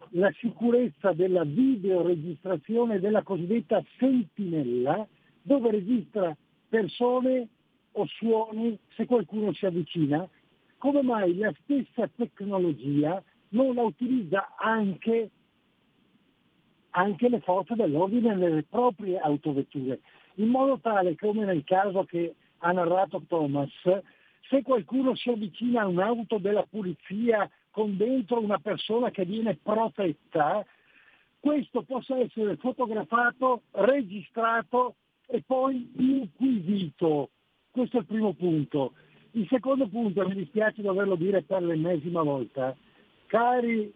la sicurezza della videoregistrazione della cosiddetta sentinella dove registra persone o suoni se qualcuno si avvicina, come mai la stessa tecnologia non la utilizza anche anche le forze dell'ordine nelle proprie autovetture, in modo tale come nel caso che ha narrato Thomas, se qualcuno si avvicina a un'auto della polizia con dentro una persona che viene protetta, questo possa essere fotografato, registrato e poi inquisito. Questo è il primo punto. Il secondo punto, mi dispiace doverlo dire per l'ennesima volta, cari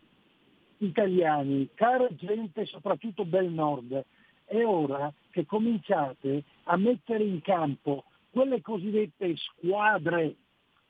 italiani, cara gente soprattutto del nord, è ora che cominciate a mettere in campo quelle cosiddette squadre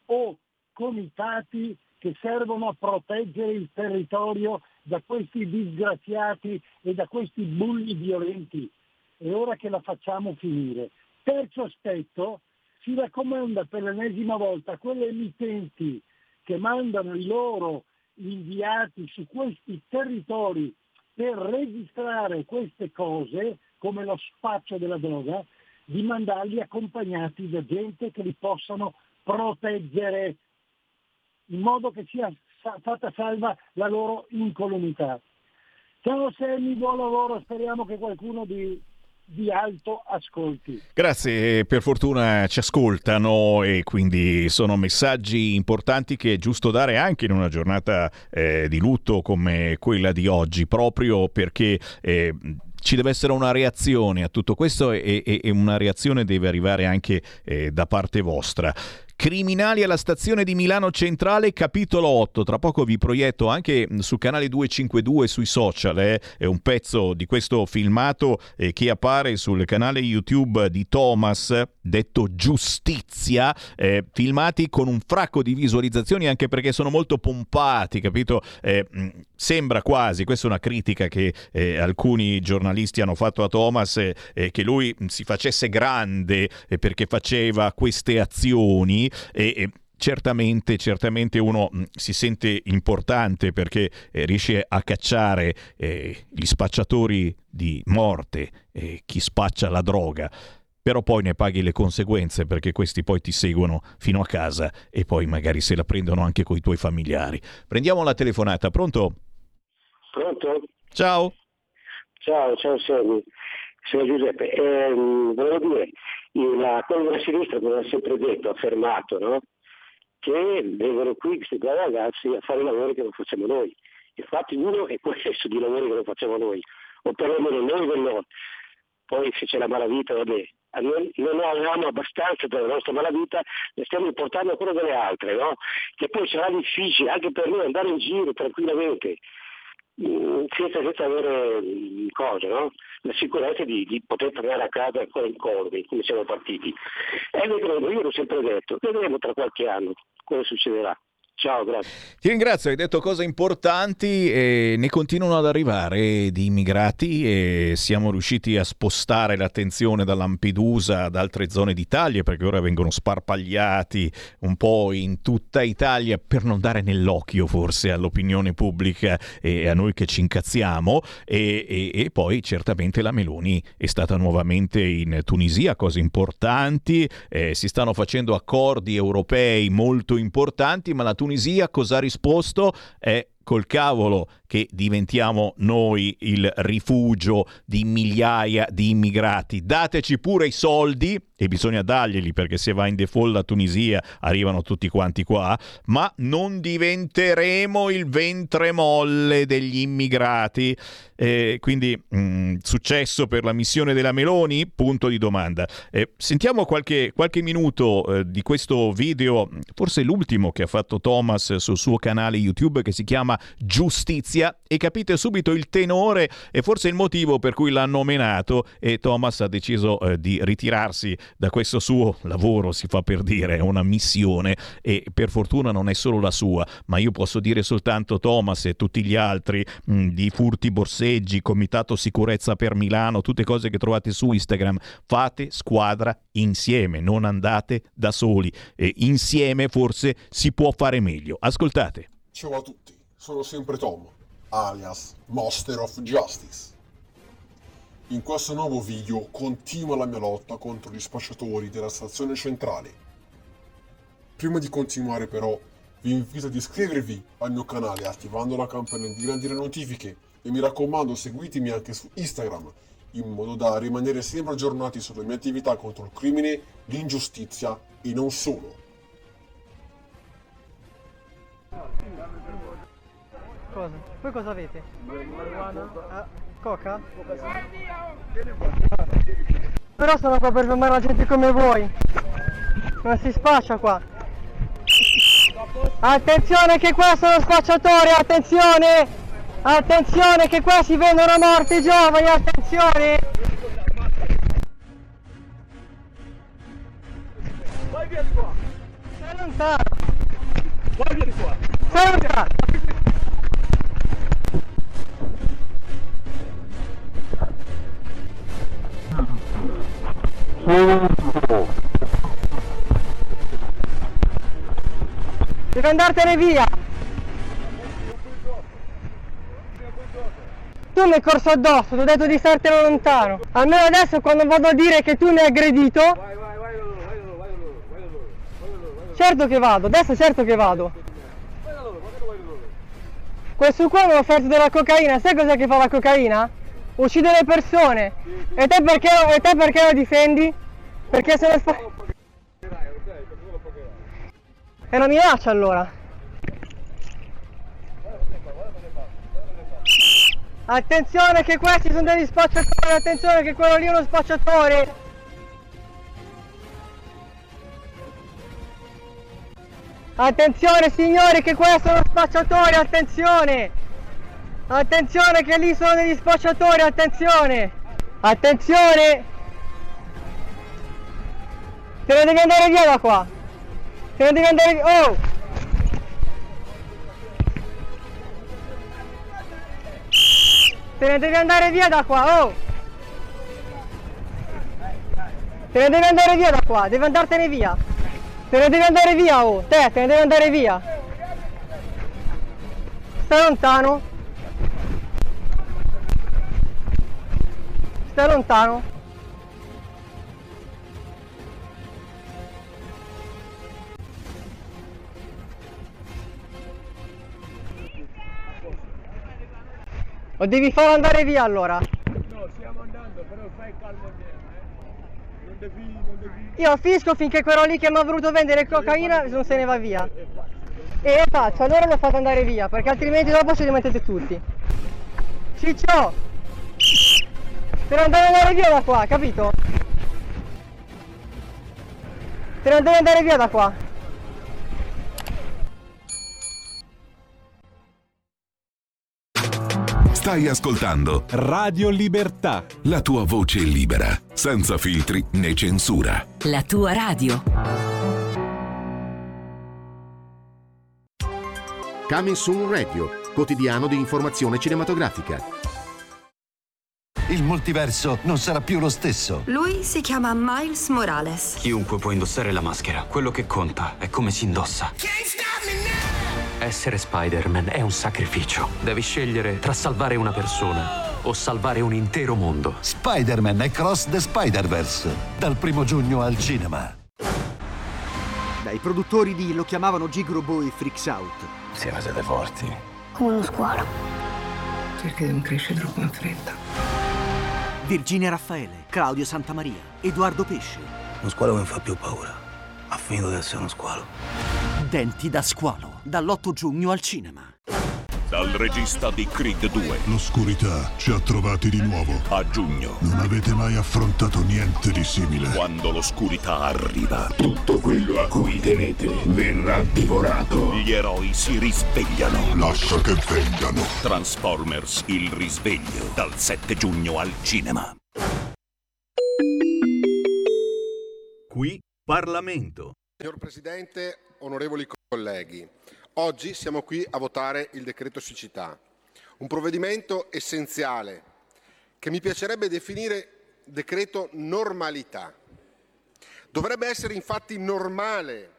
o comitati che servono a proteggere il territorio da questi disgraziati e da questi bulli violenti. È ora che la facciamo finire. Terzo aspetto, si raccomanda per l'ennesima volta a quelle emittenti che mandano i loro inviati su questi territori per registrare queste cose, come lo spaccio della droga, di mandarli accompagnati da gente che li possano proteggere in modo che sia fatta salva la loro incolumità. Ciao Sammy, buon lavoro, speriamo che qualcuno di, di alto ascolti. Grazie, per fortuna ci ascoltano e quindi sono messaggi importanti che è giusto dare anche in una giornata eh, di lutto come quella di oggi, proprio perché... Eh, ci deve essere una reazione a tutto questo e, e, e una reazione deve arrivare anche eh, da parte vostra. Criminali alla stazione di Milano Centrale, capitolo 8. Tra poco vi proietto anche su canale 252 sui social. Eh. È un pezzo di questo filmato eh, che appare sul canale YouTube di Thomas, detto Giustizia. Eh, filmati con un fracco di visualizzazioni anche perché sono molto pompati, capito? Eh, sembra quasi, questa è una critica che eh, alcuni giornalisti hanno fatto a Thomas, eh, che lui si facesse grande perché faceva queste azioni e, e certamente, certamente uno mh, si sente importante perché eh, riesce a cacciare eh, gli spacciatori di morte, eh, chi spaccia la droga. Però poi ne paghi le conseguenze perché questi poi ti seguono fino a casa e poi magari se la prendono anche con i tuoi familiari. Prendiamo la telefonata, pronto? Pronto? Ciao. Ciao, ciao Sammy. Sono Giuseppe. Eh, volevo dire, la, quello della sinistra come ha sempre detto, affermato, no? che vengono qui questi due ragazzi a fare i lavori che non facciamo noi. Infatti uno è questo di lavori che non facciamo noi, o perlomeno noi nord. Poi se c'è la malavita, vabbè, noi non avevamo abbastanza della nostra malavita, ne stiamo importando quello delle altre, no? Che poi sarà difficile anche per noi andare in giro tranquillamente senza, senza avere mm, cosa, no? la sicurezza di, di, poter tornare a casa ancora in corvi, come siamo partiti. E vedremo, io l'ho sempre detto, vedremo tra qualche anno cosa succederà. Ciao, grazie. Ti ringrazio, hai detto cose importanti e ne continuano ad arrivare di immigrati e siamo riusciti a spostare l'attenzione da Lampedusa ad altre zone d'Italia perché ora vengono sparpagliati un po' in tutta Italia per non dare nell'occhio forse all'opinione pubblica e a noi che ci incazziamo e, e, e poi certamente la Meloni è stata nuovamente in Tunisia, cose importanti, eh, si stanno facendo accordi europei molto importanti ma la Tunisia cosa ha risposto? È col cavolo che diventiamo noi il rifugio di migliaia di immigrati. Dateci pure i soldi, e bisogna darglieli perché se va in default la Tunisia arrivano tutti quanti qua, ma non diventeremo il ventre molle degli immigrati. Eh, quindi mh, mm, successo per la missione della Meloni? Punto di domanda. Eh, sentiamo qualche, qualche minuto eh, di questo video, forse l'ultimo che ha fatto Thomas sul suo canale YouTube che si chiama Giustizia e capite subito il tenore e forse il motivo per cui l'hanno nominato e Thomas ha deciso eh, di ritirarsi da questo suo lavoro, si fa per dire, è una missione e per fortuna non è solo la sua, ma io posso dire soltanto Thomas e tutti gli altri mh, mm, di furti borseggi, comitato sicurezza per Milano, tutte cose che trovate su Instagram, fate squadra insieme, non andate da soli e insieme forse si può fare meglio. Ascoltate. Ciao a tutti, sono sempre Tom alias Master of Justice. In questo nuovo video continua la mia lotta contro gli spacciatori della stazione centrale. Prima di continuare però vi invito ad iscrivervi al mio canale attivando la campanella di grandi notifiche e mi raccomando seguitemi anche su Instagram in modo da rimanere sempre aggiornati sulle mie attività contro il crimine, l'ingiustizia e non solo. Cosa? Voi cosa avete? Marijuana? Ah, coca? Però sono qua per fermare la gente come voi. Non si spaccia qua. Attenzione che qua sono spacciatori, attenzione! Attenzione che qua si vendono morti giovani, attenzione! Vai via di qua! Stai lontano! Vai via di qua! Stai lontano! Devi andartene via! Tu mi hai corso addosso, ti ho detto di startene lontano. Almeno adesso quando vado a dire che tu mi hai aggredito... Vai, vai, vai, Certo che vado, adesso certo che vado. Questo qua mi ha offerto della cocaina, sai cos'è che fa la cocaina? Uccide le persone. E te perché, e te perché lo difendi? Perché se ne fa... È una minaccia allora. Attenzione che questi sono degli spacciatori, attenzione che quello lì è uno spacciatore. Attenzione signori che questo è uno spacciatore, attenzione! Attenzione che lì sono degli spacciatori, attenzione! Attenzione! Te ne devi andare via da qua! Te ne devi andare via! Oh! Te ne devi andare via da qua, oh! Te ne devi andare via da qua, devi andartene via! Te ne devi andare via, oh! Te, te ne devi andare via! Stai lontano! Stai lontano! O devi farlo andare via allora? No, stiamo andando, però fai calmo eh. Non devi, non devi... Io finisco finché quello lì che mi ha voluto vendere cocaina non se ne va via. E faccio, allora lo fate andare via, perché altrimenti dopo ci rimettete tutti. Ciccio! Te ne devi andare via da qua, capito? Te ne devi andare via da qua. Stai ascoltando Radio Libertà. la tua voce libera, senza filtri né censura. La tua radio. Coming Soon Radio, quotidiano di informazione cinematografica. Il multiverso non sarà più lo stesso. Lui si chiama Miles Morales. Chiunque può indossare la maschera. Quello che conta è come si indossa. Essere Spider-Man è un sacrificio. Devi scegliere tra salvare una persona o salvare un intero mondo. Spider-Man e Cross the Spider-Verse. Dal primo giugno al cinema. Dai produttori di Lo chiamavano Gigro Boy Freaks Out. Siamo siete forti. Come uno squalo. Perché non cresce troppo in fretta. Virginia Raffaele, Claudio Santamaria, Edoardo Pesce. Uno squalo mi fa più paura. Ha finito di essere uno squalo. Denti da squalo, dall'8 giugno al cinema. Dal regista di Creed 2. L'oscurità ci ha trovati di nuovo. A giugno. Non avete mai affrontato niente di simile. Quando l'oscurità arriva. Tutto quello a cui tenete verrà divorato. Gli eroi si risvegliano. Lascia che vengano. Transformers Il risveglio. Dal 7 giugno al cinema. Qui Parlamento. Signor Presidente, onorevoli colleghi, oggi siamo qui a votare il decreto siccità, un provvedimento essenziale che mi piacerebbe definire decreto normalità. Dovrebbe essere infatti normale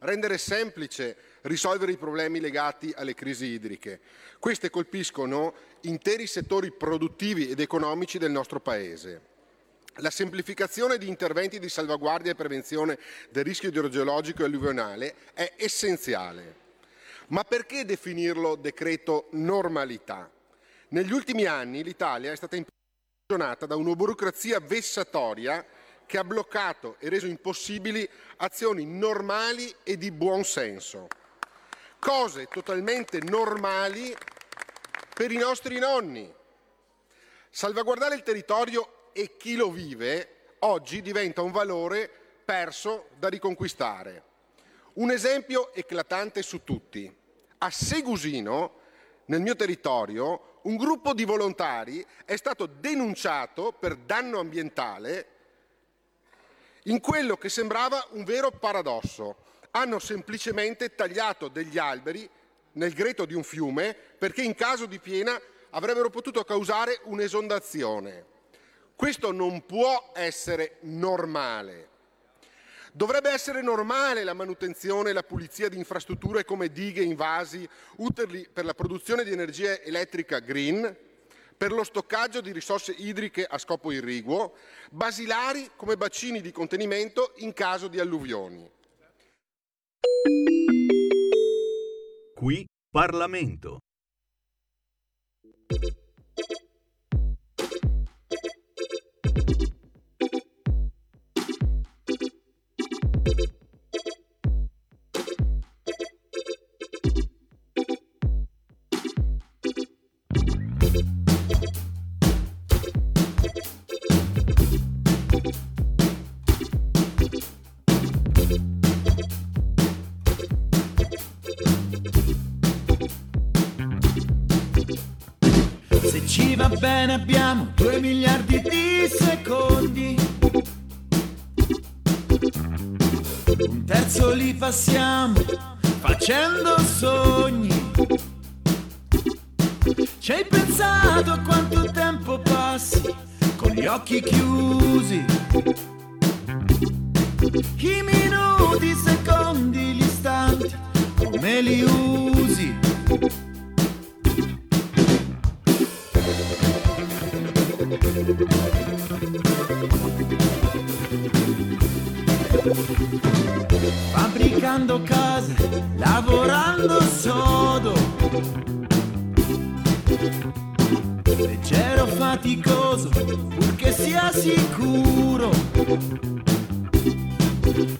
rendere semplice risolvere i problemi legati alle crisi idriche. Queste colpiscono interi settori produttivi ed economici del nostro Paese. La semplificazione di interventi di salvaguardia e prevenzione del rischio idrogeologico e alluvionale è essenziale. Ma perché definirlo decreto normalità? Negli ultimi anni l'Italia è stata imprigionata da una burocrazia vessatoria che ha bloccato e reso impossibili azioni normali e di buon senso. Cose totalmente normali per i nostri nonni. Salvaguardare il territorio e chi lo vive oggi diventa un valore perso da riconquistare. Un esempio eclatante su tutti. A Segusino, nel mio territorio, un gruppo di volontari è stato denunciato per danno ambientale in quello che sembrava un vero paradosso. Hanno semplicemente tagliato degli alberi nel greto di un fiume perché in caso di piena avrebbero potuto causare un'esondazione. Questo non può essere normale. Dovrebbe essere normale la manutenzione e la pulizia di infrastrutture come dighe, invasi, utili per la produzione di energia elettrica green, per lo stoccaggio di risorse idriche a scopo irriguo, basilari come bacini di contenimento in caso di alluvioni. Qui Parlamento. Ci va bene abbiamo due miliardi di secondi. Un terzo li passiamo facendo sogni. Ci hai pensato a quanto tempo passi con gli occhi chiusi? I minuti, i secondi, gli istanti, come li usi? Fabbricando case, lavorando sodo. Leggero, faticoso, purché sia sicuro.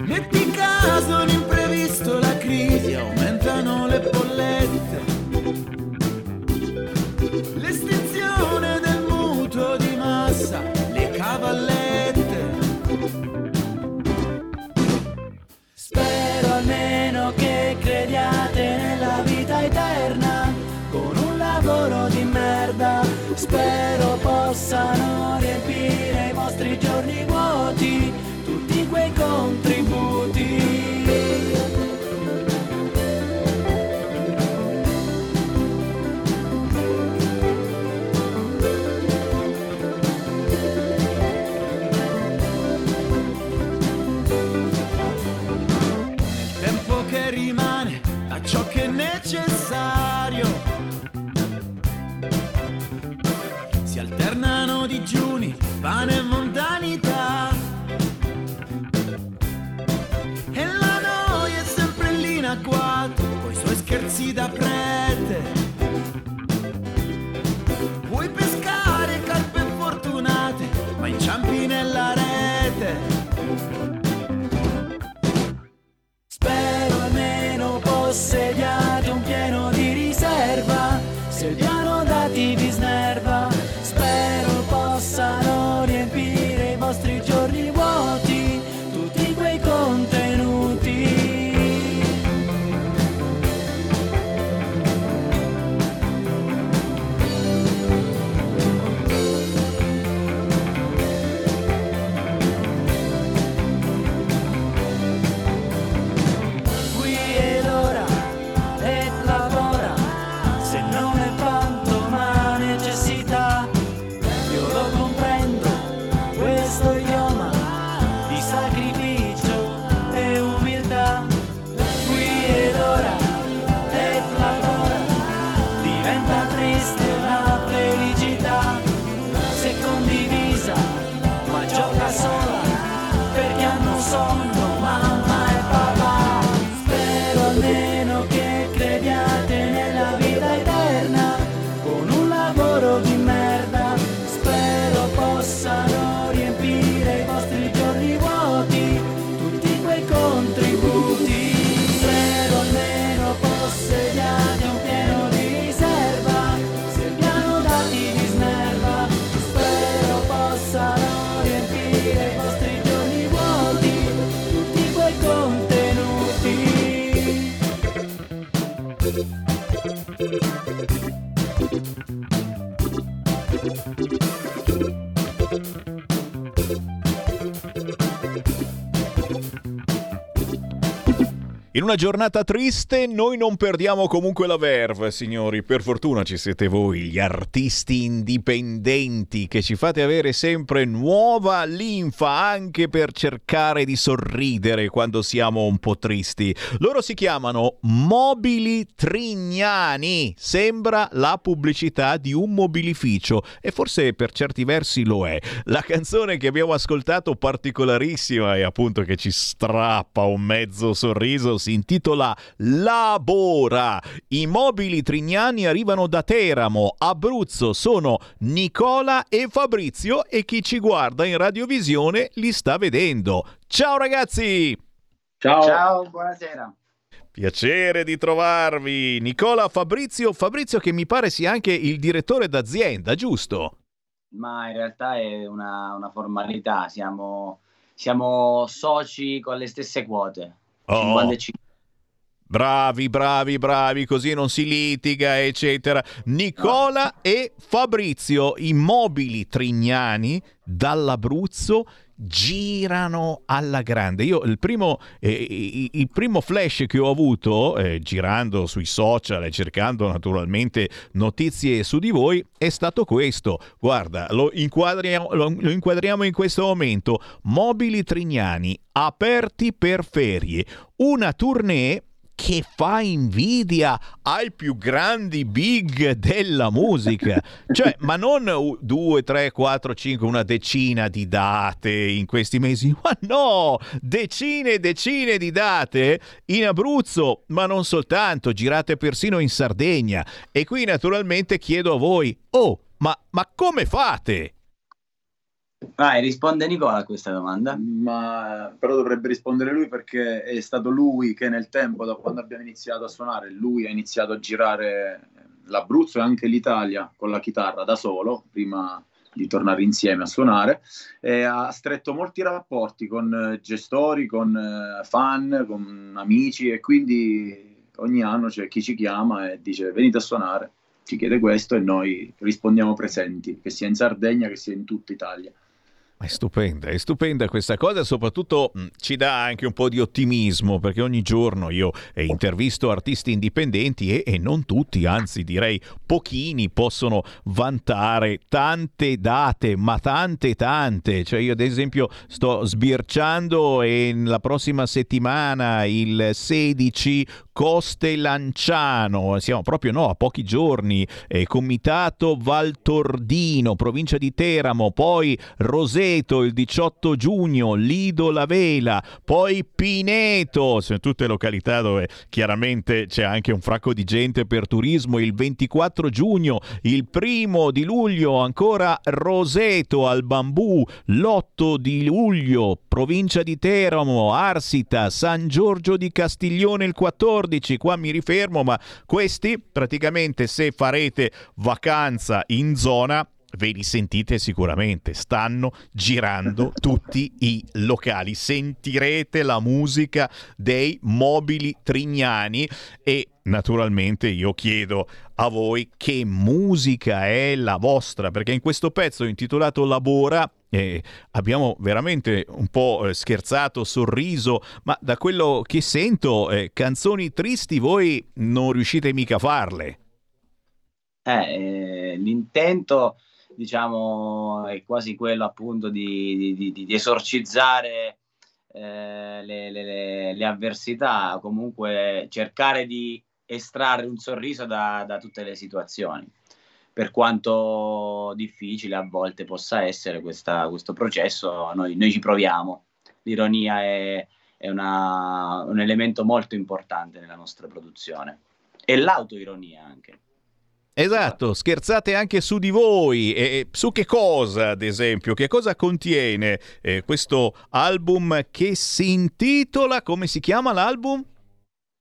Metti caso un imprevisto, la crisi, aumentano le bollette. Spero possano riempire i vostri giorni vuoti, tutti quei contributi. Digiuni, pane e mondanità. E la noia è sempre in agguato, coi suoi scherzi da prete. thank you In una giornata triste noi non perdiamo comunque la verve, signori. Per fortuna ci siete voi, gli artisti indipendenti, che ci fate avere sempre nuova linfa anche per cercare di sorridere quando siamo un po' tristi. Loro si chiamano Mobili Trignani. Sembra la pubblicità di un mobilificio e forse per certi versi lo è. La canzone che abbiamo ascoltato particolarissima e appunto che ci strappa un mezzo sorriso si intitola Labora. I mobili trignani arrivano da Teramo, Abruzzo. Sono Nicola e Fabrizio e chi ci guarda in radiovisione li sta vedendo. Ciao ragazzi! Ciao. Ciao, buonasera. Piacere di trovarvi. Nicola Fabrizio, Fabrizio che mi pare sia anche il direttore d'azienda, giusto? Ma in realtà è una, una formalità, siamo, siamo soci con le stesse quote. Oh. 55. Bravi, bravi, bravi, così non si litiga, eccetera. Nicola e Fabrizio, immobili trignani dall'Abruzzo girano alla grande. Io il primo, eh, il primo flash che ho avuto eh, girando sui social e cercando naturalmente notizie su di voi è stato questo. Guarda, lo inquadriamo, lo, lo inquadriamo in questo momento. Mobili Trignani aperti per ferie. Una tournée che fa invidia ai più grandi big della musica. Cioè, ma non due, tre, quattro, cinque, una decina di date in questi mesi, ma no, decine e decine di date in Abruzzo, ma non soltanto, girate persino in Sardegna. E qui naturalmente chiedo a voi, oh, ma, ma come fate? Vai, risponde Nicola a questa domanda. Ma però dovrebbe rispondere lui perché è stato lui che nel tempo, da quando abbiamo iniziato a suonare, lui ha iniziato a girare l'Abruzzo e anche l'Italia con la chitarra da solo, prima di tornare insieme a suonare, e ha stretto molti rapporti con gestori, con eh, fan, con amici e quindi ogni anno c'è chi ci chiama e dice venite a suonare, ci chiede questo e noi rispondiamo presenti, che sia in Sardegna che sia in tutta Italia. È stupenda, è stupenda questa cosa, soprattutto mh, ci dà anche un po' di ottimismo perché ogni giorno io eh, intervisto artisti indipendenti e, e, non tutti, anzi direi pochini possono vantare tante date, ma tante tante. Cioè io ad esempio sto sbirciando e la prossima settimana il 16 Coste Lanciano, siamo proprio no, a pochi giorni, eh, Comitato Valtordino, provincia di Teramo, poi Roseto il 18 giugno, Lido La Vela, poi Pineto, sono tutte località dove chiaramente c'è anche un fracco di gente per turismo, il 24 giugno, il primo di luglio ancora Roseto al Bambù, l'8 di luglio, provincia di Teramo, Arsita, San Giorgio di Castiglione il 14, 14, qua mi rifermo, ma questi praticamente se farete vacanza in zona ve li sentite sicuramente, stanno girando tutti i locali, sentirete la musica dei mobili trignani e naturalmente io chiedo a voi che musica è la vostra, perché in questo pezzo intitolato Labora eh, abbiamo veramente un po' eh, scherzato, sorriso, ma da quello che sento, eh, canzoni tristi voi non riuscite mica a farle. Eh, l'intento, diciamo, è quasi quello appunto di, di, di, di esorcizzare eh, le, le, le, avversità, comunque cercare di estrarre un sorriso da, da tutte le situazioni per quanto difficile a volte possa essere questa, questo processo, noi, noi, ci proviamo. L'ironia è, è una, un elemento molto importante nella nostra produzione e l'autoironia anche. Esatto, scherzate anche su di voi. E su che cosa, ad esempio? Che cosa contiene eh, questo album che si intitola, come si chiama l'album? Un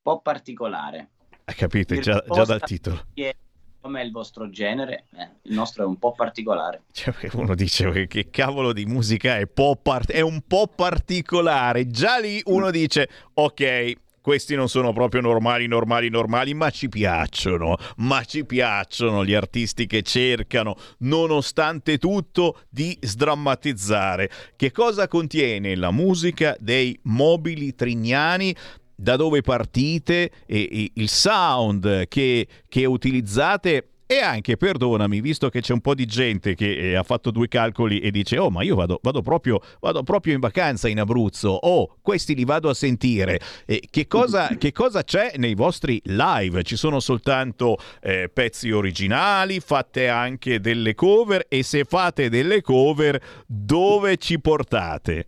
po' particolare. Capite, già, già dal titolo. È come il vostro genere, eh, il nostro è un po' particolare. Cioè, uno dice che cavolo di musica è, part- è un po' particolare. Già lì uno dice, ok, questi non sono proprio normali, normali, normali, ma ci piacciono, ma ci piacciono gli artisti che cercano, nonostante tutto, di sdrammatizzare. Che cosa contiene la musica dei mobili trignani? da dove partite, e, e il sound che, che utilizzate e anche, perdonami, visto che c'è un po' di gente che eh, ha fatto due calcoli e dice: Oh, ma io vado, vado, proprio, vado proprio, in vacanza in Abruzzo, oh, questi li vado a sentire. Eh, che, cosa, che, cosa, c'è nei vostri live? Ci sono soltanto eh, pezzi originali, fate anche delle cover e se fate delle cover, dove ci portate?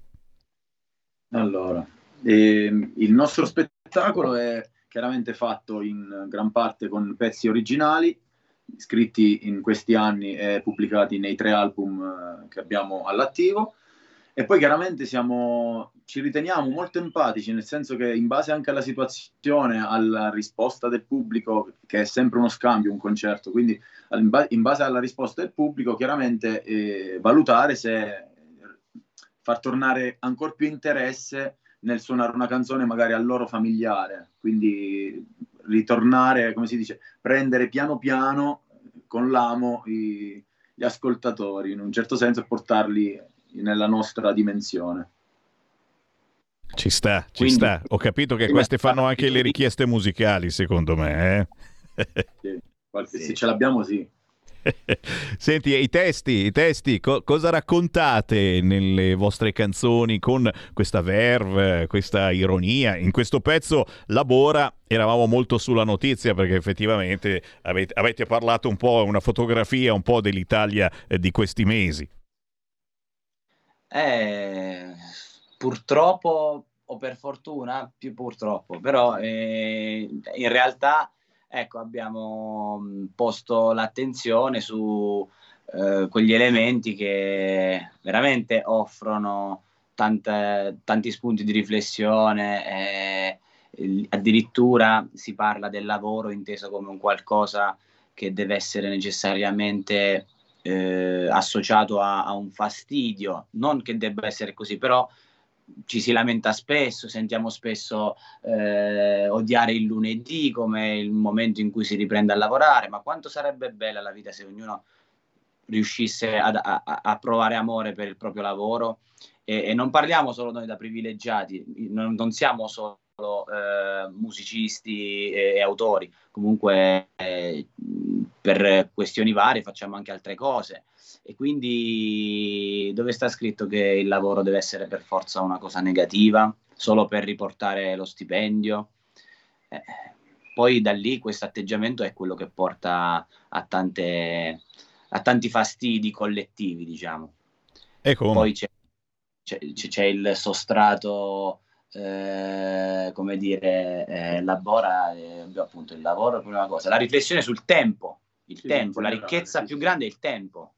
Allora, ehm, il nostro spettacolo è chiaramente fatto in gran parte con pezzi originali scritti in questi anni e pubblicati nei tre album eh, che abbiamo all'attivo. E poi chiaramente siamo, ci riteniamo molto empatici, nel senso che in base anche alla situazione, alla risposta del pubblico, che è sempre uno scambio, un concerto, quindi in base alla risposta del pubblico, chiaramente eh, valutare se far tornare ancora più interesse nel suonare una canzone magari al loro familiare. Quindi ritornare, come si dice, prendere piano piano con l'amo i, gli ascoltatori, in un certo senso, e portarli nella nostra dimensione. Ci sta, ci Quindi, sta. Ho capito che queste fanno anche le richieste musicali, secondo me. Eh? Sì, qualche, sì. Se ce l'abbiamo, sì. Senti, i testi, i testi co- cosa raccontate nelle vostre canzoni con questa verve, questa ironia? In questo pezzo Labora eravamo molto sulla notizia perché effettivamente avete, avete parlato un po', una fotografia un po' dell'Italia eh, di questi mesi. Eh, purtroppo o per fortuna, più purtroppo, però eh, in realtà ecco, abbiamo posto l'attenzione su eh, quegli elementi che veramente offrono tante, tanti spunti di riflessione. Eh, addirittura si parla del lavoro inteso come un qualcosa che deve essere necessariamente eh, associato a, a, un fastidio, non che debba essere così, però ci si lamenta spesso, sentiamo spesso eh, odiare il lunedì come il momento in cui si riprende a lavorare, ma quanto sarebbe bella la vita se ognuno riuscisse ad, a, a, provare amore per il proprio lavoro? E, e, non parliamo solo noi da privilegiati, non, non siamo solo eh, musicisti e, e, autori, comunque eh, per questioni varie facciamo anche altre cose e quindi dove sta scritto che il lavoro deve essere per forza una cosa negativa, solo per riportare lo stipendio? Eh, poi da lì questo atteggiamento è quello che porta a, tante, a tanti fastidi collettivi, diciamo. E Poi c'è, c'è, c'è il sostrato eh, come dire, eh, labora eh, appunto il lavoro è prima cosa, la riflessione sul tempo, il sì, tempo, la ricchezza sì, più grande è il tempo.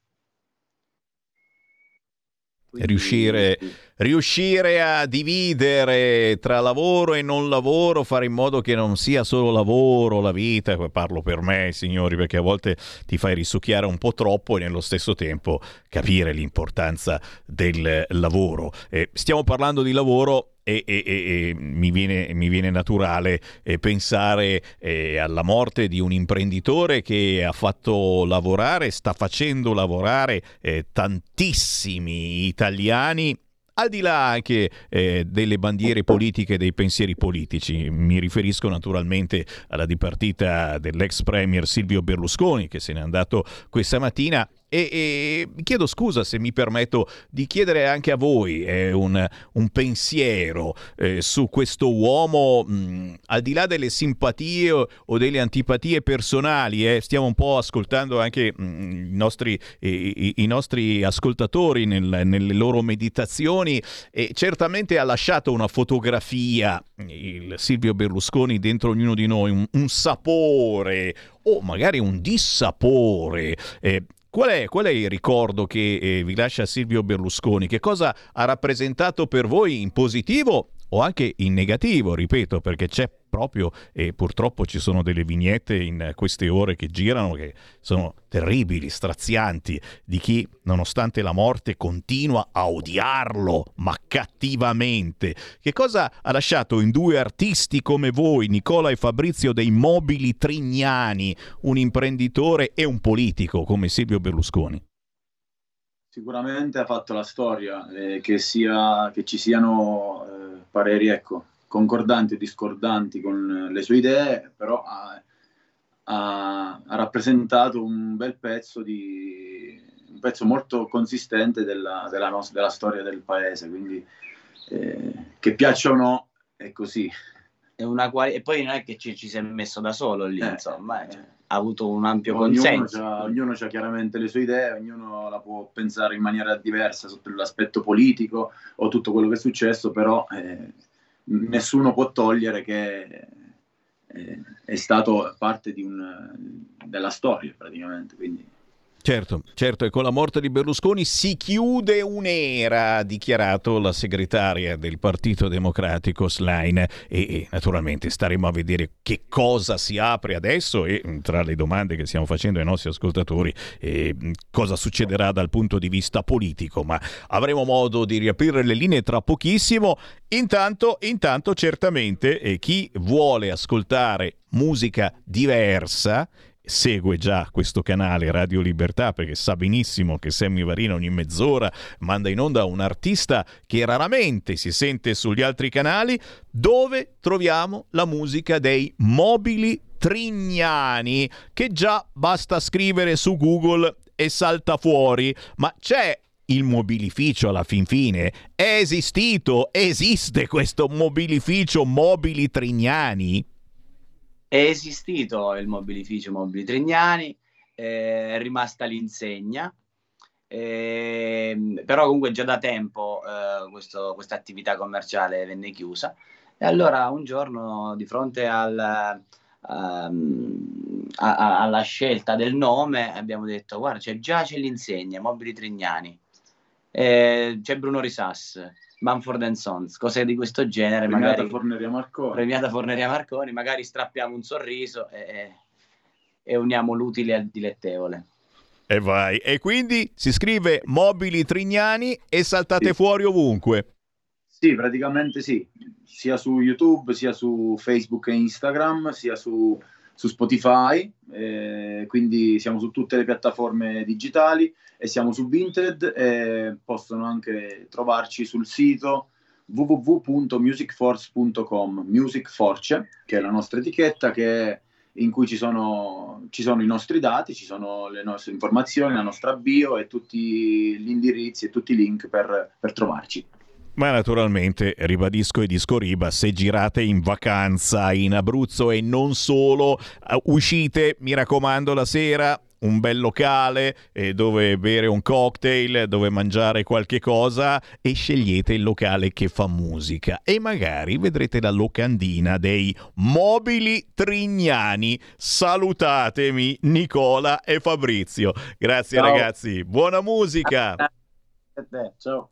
Riuscire, riuscire, a dividere tra lavoro e non lavoro, fare in modo che non sia solo lavoro la vita, parlo per me signori perché a volte ti fai risucchiare un po' troppo e nello stesso tempo capire l'importanza del lavoro. Eh, stiamo parlando di lavoro e, e, e mi, viene, mi, viene, naturale eh, pensare eh, alla morte di un imprenditore che ha fatto lavorare, sta facendo lavorare eh, tantissimi italiani al di là anche eh, delle bandiere politiche e dei pensieri politici, mi riferisco naturalmente alla dipartita dell'ex premier Silvio Berlusconi che se n'è andato questa mattina e, e chiedo scusa se mi permetto di chiedere anche a voi eh, un, un, pensiero eh, su questo uomo, mh, al di là delle simpatie o, o delle antipatie personali, eh, stiamo un po' ascoltando anche mh, i, nostri, i, i, nostri, ascoltatori nel, nelle loro meditazioni e certamente ha lasciato una fotografia, il Silvio Berlusconi dentro ognuno di noi, un, un sapore o magari un dissapore. Eh, Qual è, qual è, il ricordo che eh, vi lascia Silvio Berlusconi? Che cosa ha rappresentato per voi in positivo o anche in negativo, ripeto, perché c'è proprio e purtroppo ci sono delle vignette in queste ore che girano che sono terribili, strazianti, di chi nonostante la morte continua a odiarlo, ma cattivamente. Che cosa ha lasciato in due artisti come voi, Nicola e Fabrizio dei Mobili Trignani, un imprenditore e un politico come Silvio Berlusconi? Sicuramente ha fatto la storia, eh, che, sia, che ci siano eh, pareri ecco, concordanti o discordanti con le sue idee, però ha, ha, ha rappresentato un bel pezzo di un pezzo molto consistente della, della, nostra, della storia del paese, quindi eh, che piaccia o no, è così. È una quali- e poi non è che ci, ci si è messo da solo lì, Eh, insomma, eh, ha avuto un ampio Ognuno consenso. c'ha- ognuno ha chiaramente le sue idee, ognuno la può pensare in maniera diversa sotto l'aspetto politico o tutto quello che è successo, però eh, nessuno può togliere che eh, è stato parte di un- della storia praticamente. Quindi. Certo, certo, e con la morte di Berlusconi si chiude un'era, ha dichiarato la segretaria del Partito Democratico Schlein e, e naturalmente staremo a vedere che cosa si apre adesso e mh, tra le domande che stiamo facendo ai nostri ascoltatori eh, cosa succederà dal punto di vista politico, ma avremo modo di riaprire le linee tra pochissimo. Intanto, intanto certamente eh, chi vuole ascoltare musica diversa segue già questo canale Radio Libertà perché sa benissimo che Sammy Varina ogni mezz'ora manda in onda un artista che raramente si sente sugli altri canali. Dove troviamo la musica dei mobili trignani che già basta scrivere su Google e salta fuori. Ma c'è il mobilificio alla fin fine? È esistito? Esiste questo mobilificio mobili trignani È esistito il mobilificio Mobili Trignani, eh, è rimasta l'insegna, ehm, però comunque già da tempo eh, questa attività commerciale venne chiusa. E allora un giorno di fronte al, ehm, a- a- alla scelta del nome abbiamo detto guarda c'è già c'è l'insegna, Mobili Trignani, Eh, c'è Bruno Risas, Manford Sons, cose di questo genere. Premiata magari Forneria Marconi. premiata Forneria Marconi, magari strappiamo un sorriso e, e- uniamo l'utile al dilettevole. E vai. E quindi si scrive mobili trignani e saltate fuori ovunque. Sì, praticamente sì, sia su YouTube, sia su Facebook e Instagram, sia su, su Spotify, eh, quindi siamo su tutte le piattaforme digitali e siamo su Vinted e possono anche trovarci sul sito www.musicforce.com, Music Force, che è la nostra etichetta che in cui ci sono, ci sono i nostri dati, ci sono le nostre informazioni, la nostra bio e tutti gli indirizzi e tutti i link per- per trovarci. Ma naturalmente, ribadisco e disco riba, se girate in vacanza in Abruzzo e non solo, eh, uscite, mi raccomando, la sera un bel locale eh, dove bere un cocktail, dove mangiare qualche cosa e scegliete il locale che fa musica e magari vedrete la locandina dei mobili trignani. Salutatemi Nicola e Fabrizio. Grazie Ciao. ragazzi, buona musica. Ciao.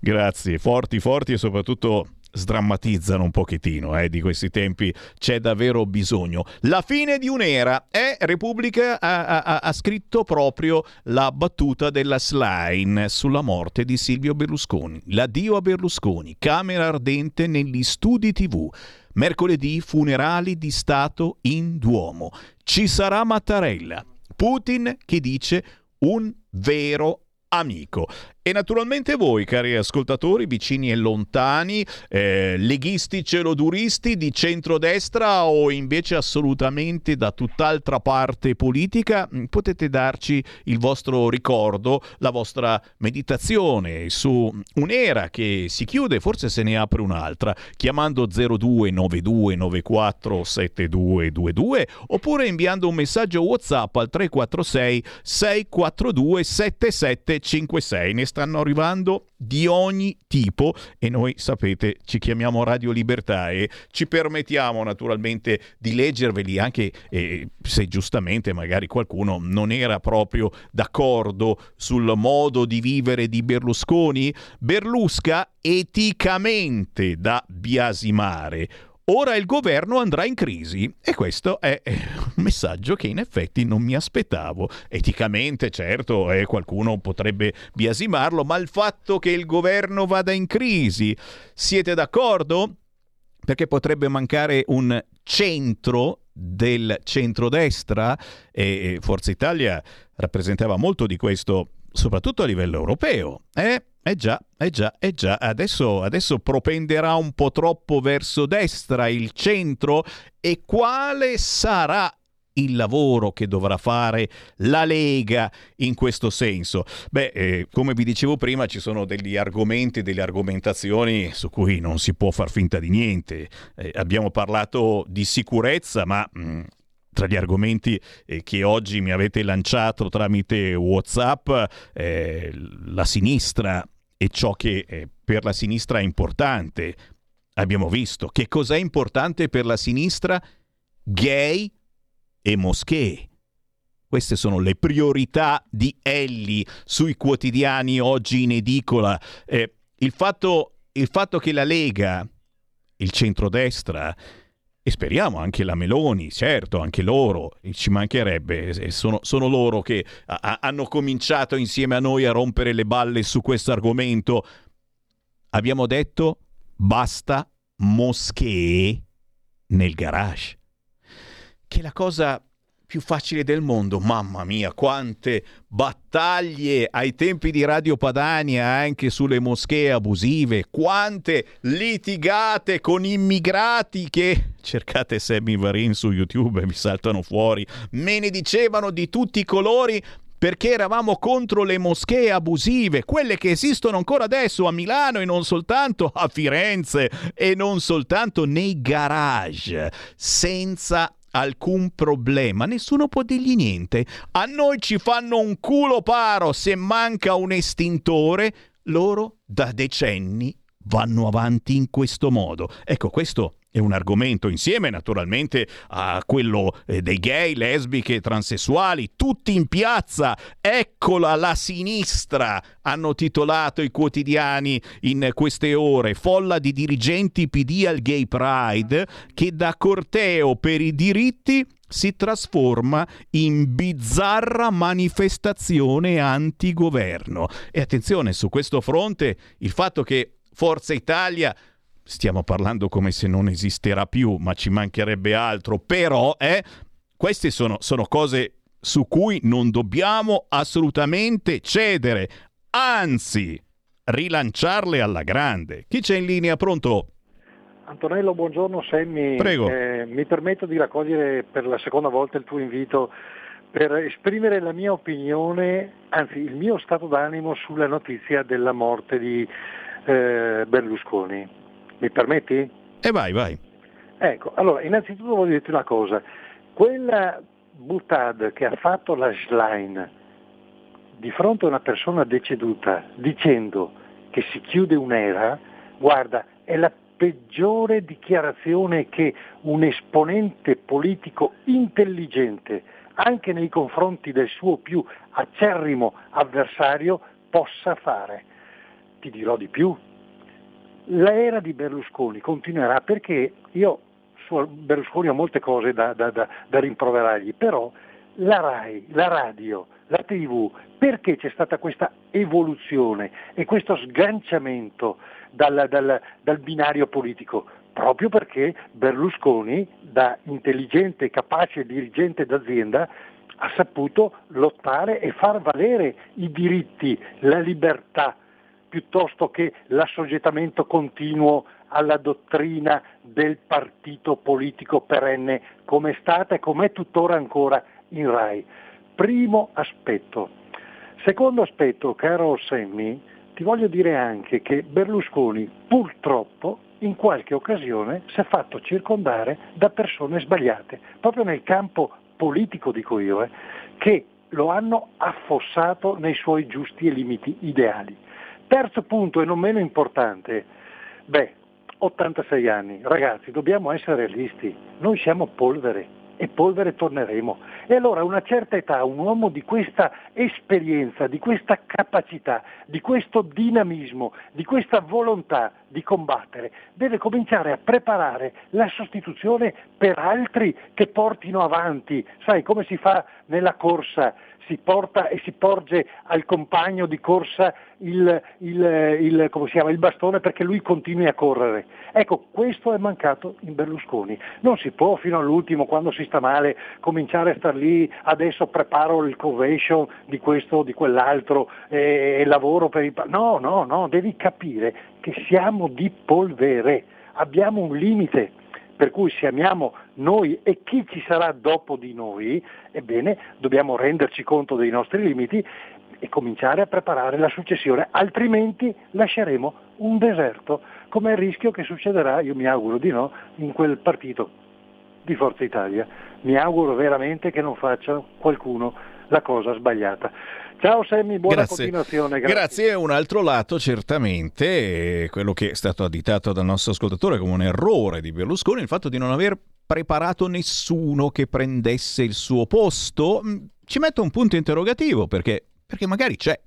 Grazie, forti, forti e soprattutto sdrammatizzano un pochettino eh, di questi tempi, c'è davvero bisogno. La fine di un'era, eh, Repubblica ha, ha- ha scritto proprio la battuta della Slime sulla morte di Silvio Berlusconi. L'addio a Berlusconi, camera ardente negli studi tv. Mercoledì funerali di Stato in Duomo. Ci sarà Mattarella. Putin che dice un vero amico. E naturalmente voi, cari ascoltatori, vicini e lontani, eh, leghisti celoduristi di centrodestra o invece assolutamente da tutt'altra parte politica, mh, potete darci il vostro ricordo, la vostra meditazione su un'era che si chiude, forse se ne apre un'altra, chiamando 0292947222 oppure inviando un messaggio WhatsApp al 346 642 7756. Ne stanno arrivando di ogni tipo e noi sapete ci chiamiamo Radio Libertà e ci permettiamo naturalmente di leggerveli anche eh, se giustamente magari qualcuno non era proprio d'accordo sul modo di vivere di Berlusconi. Berlusca eticamente da biasimare. Ora il governo andrà in crisi e questo è un messaggio che in effetti non mi aspettavo. Eticamente, certo, eh, qualcuno potrebbe biasimarlo, ma il fatto che il governo vada in crisi, siete d'accordo? Perché potrebbe mancare un centro del centrodestra e Forza Italia rappresentava molto di questo soprattutto a livello europeo. eh? Eh già, eh già, eh già, adesso, adesso propenderà un po' troppo verso destra il centro e quale sarà il lavoro che dovrà fare la Lega in questo senso? Beh, eh, come vi dicevo prima, ci sono degli argomenti, delle argomentazioni su cui non si può far finta di niente. Eh, abbiamo parlato di sicurezza, ma mh, mm, tra gli argomenti eh, che oggi mi avete lanciato tramite WhatsApp, eh, la sinistra e ciò che eh, per la sinistra è importante. Abbiamo visto che cos'è importante per la sinistra? Gay e moschee. Queste sono le priorità di Elli sui quotidiani oggi in edicola. Eh, il, fatto, il fatto che la Lega, il centrodestra, e speriamo anche la Meloni, certo, anche loro, ci mancherebbe, sono, sono loro che a, hanno cominciato insieme a noi a rompere le balle su questo argomento. Abbiamo detto basta moschee nel garage. Che la cosa più facile del mondo. Mamma mia, quante battaglie ai tempi di Radio Padania anche sulle moschee abusive, quante litigate con immigrati che cercate Sammy Varin su YouTube e mi saltano fuori. Me ne dicevano di tutti i colori perché eravamo contro le moschee abusive, quelle che esistono ancora adesso a Milano e non soltanto a Firenze e non soltanto nei garage, senza alcun problema, nessuno può dirgli niente. A noi ci fanno un culo paro se manca un estintore, loro da decenni vanno avanti in questo modo. Ecco, questo è un argomento insieme naturalmente a quello eh, dei gay, lesbiche, transessuali, tutti in piazza. Eccola la sinistra, hanno titolato i quotidiani in queste ore, folla di dirigenti PD al Gay Pride che da corteo per i diritti si trasforma in bizzarra manifestazione antigoverno. E attenzione, su questo fronte il fatto che Forza Italia stiamo parlando come se non esisterà più, ma ci mancherebbe altro, però eh, queste sono, sono cose su cui non dobbiamo assolutamente cedere, anzi rilanciarle alla grande. Chi c'è in linea? Pronto? Antonello, buongiorno Semmi. Prego. Eh, mi permetto di raccogliere per la seconda volta il tuo invito per esprimere la mia opinione, anzi il mio stato d'animo sulla notizia della morte di eh, Berlusconi. Mi permetti? E eh vai, vai. Ecco, allora, innanzitutto voglio dirti una cosa. Quella buttad che ha fatto la Schlein di fronte a una persona deceduta dicendo che si chiude un'era, guarda, è la peggiore dichiarazione che un esponente politico intelligente, anche nei confronti del suo più acerrimo avversario, possa fare. Ti dirò di più, l'era di Berlusconi continuerà perché io su Berlusconi ho molte cose da, da, da, da rimproverargli, però la RAI, la radio, la TV, perché c'è stata questa evoluzione e questo sganciamento dal, dal, dal binario politico? Proprio perché Berlusconi, da intelligente capace dirigente d'azienda, ha saputo lottare e far valere i diritti, la libertà piuttosto che l'assoggettamento continuo alla dottrina del partito politico perenne come è stata e come è tuttora ancora in RAI. Primo aspetto. Secondo aspetto, caro Semmi, ti voglio dire anche che Berlusconi purtroppo in qualche occasione si è fatto circondare da persone sbagliate, proprio nel campo politico dico io, eh, che lo hanno affossato nei suoi giusti e limiti ideali. Terzo punto e non meno importante, beh, 86 anni, ragazzi, dobbiamo essere realisti, noi siamo polvere e polvere torneremo. E allora a una certa età un uomo di questa esperienza, di questa capacità, di questo dinamismo, di questa volontà di combattere, deve cominciare a preparare la sostituzione per altri che portino avanti, sai come si fa nella corsa, si porta e si porge al compagno di corsa il, il, il, chiama, il, bastone perché lui continui a correre. Ecco, questo è mancato in Berlusconi. Non si può fino all'ultimo, quando si sta male, cominciare a star lì, adesso preparo il convention di questo o di quell'altro e, e lavoro per il... No, no, no, devi capire che siamo di polvere, abbiamo un limite per cui se amiamo noi e chi ci sarà dopo di noi, ebbene dobbiamo renderci conto dei nostri limiti e cominciare a preparare la successione, altrimenti lasceremo un deserto, come il rischio che succederà, io mi auguro di no, in quel partito di Forza Italia. Mi auguro veramente che non faccia qualcuno la cosa sbagliata. Ciao Semmi, buona grazie. continuazione. Grazie. grazie. Un altro lato, certamente, quello che è stato additato dal nostro ascoltatore come un errore di Berlusconi, il fatto di non aver preparato nessuno che prendesse il suo posto, mm, ci mette un punto interrogativo perché, perché magari c'è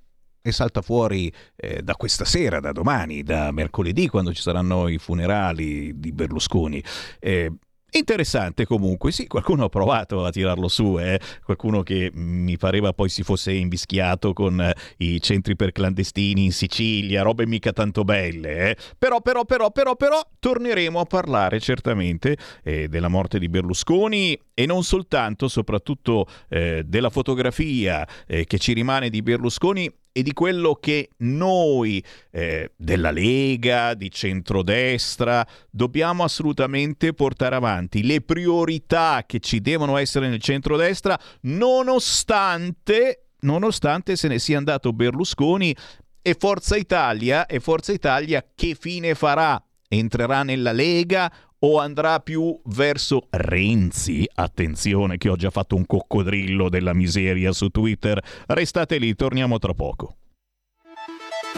e salta fuori eh, da questa sera, da domani, da mercoledì, quando ci saranno i funerali di Berlusconi. Eh, Interessante comunque, sì, qualcuno ha provato a tirarlo su, eh? qualcuno che mi pareva poi si fosse invischiato con eh, i centri per clandestini in Sicilia, robe mica tanto belle, eh? però, però, però, però, però, torneremo a parlare certamente eh, della morte di Berlusconi e non soltanto, soprattutto eh, della fotografia che ci rimane di Berlusconi e di quello che noi eh, della Lega, di centrodestra, dobbiamo assolutamente portare avanti, le priorità che ci devono essere nel centrodestra, nonostante, nonostante se ne sia andato Berlusconi e Forza Italia, e Forza Italia che fine farà? Entrerà nella Lega o andrà più verso Renzi? Attenzione che ho già fatto un coccodrillo della miseria su Twitter. Restate lì, torniamo tra poco.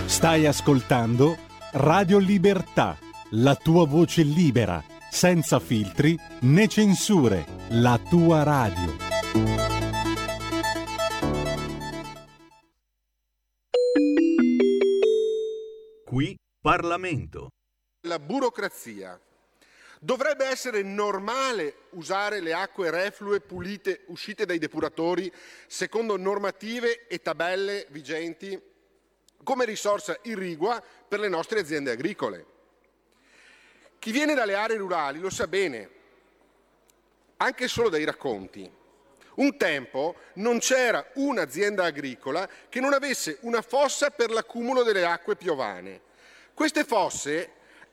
Stai ascoltando Radio Libertà, la tua voce libera, senza filtri né censure, la tua radio. Qui Parlamento. La burocrazia Dovrebbe essere normale usare le acque reflue pulite uscite dai depuratori secondo normative e tabelle vigenti come risorsa irrigua per le nostre aziende agricole. Chi viene dalle aree rurali lo sa bene, anche solo dai racconti. Un tempo non c'era un'azienda agricola che non avesse una fossa per l'accumulo delle acque piovane. Queste fosse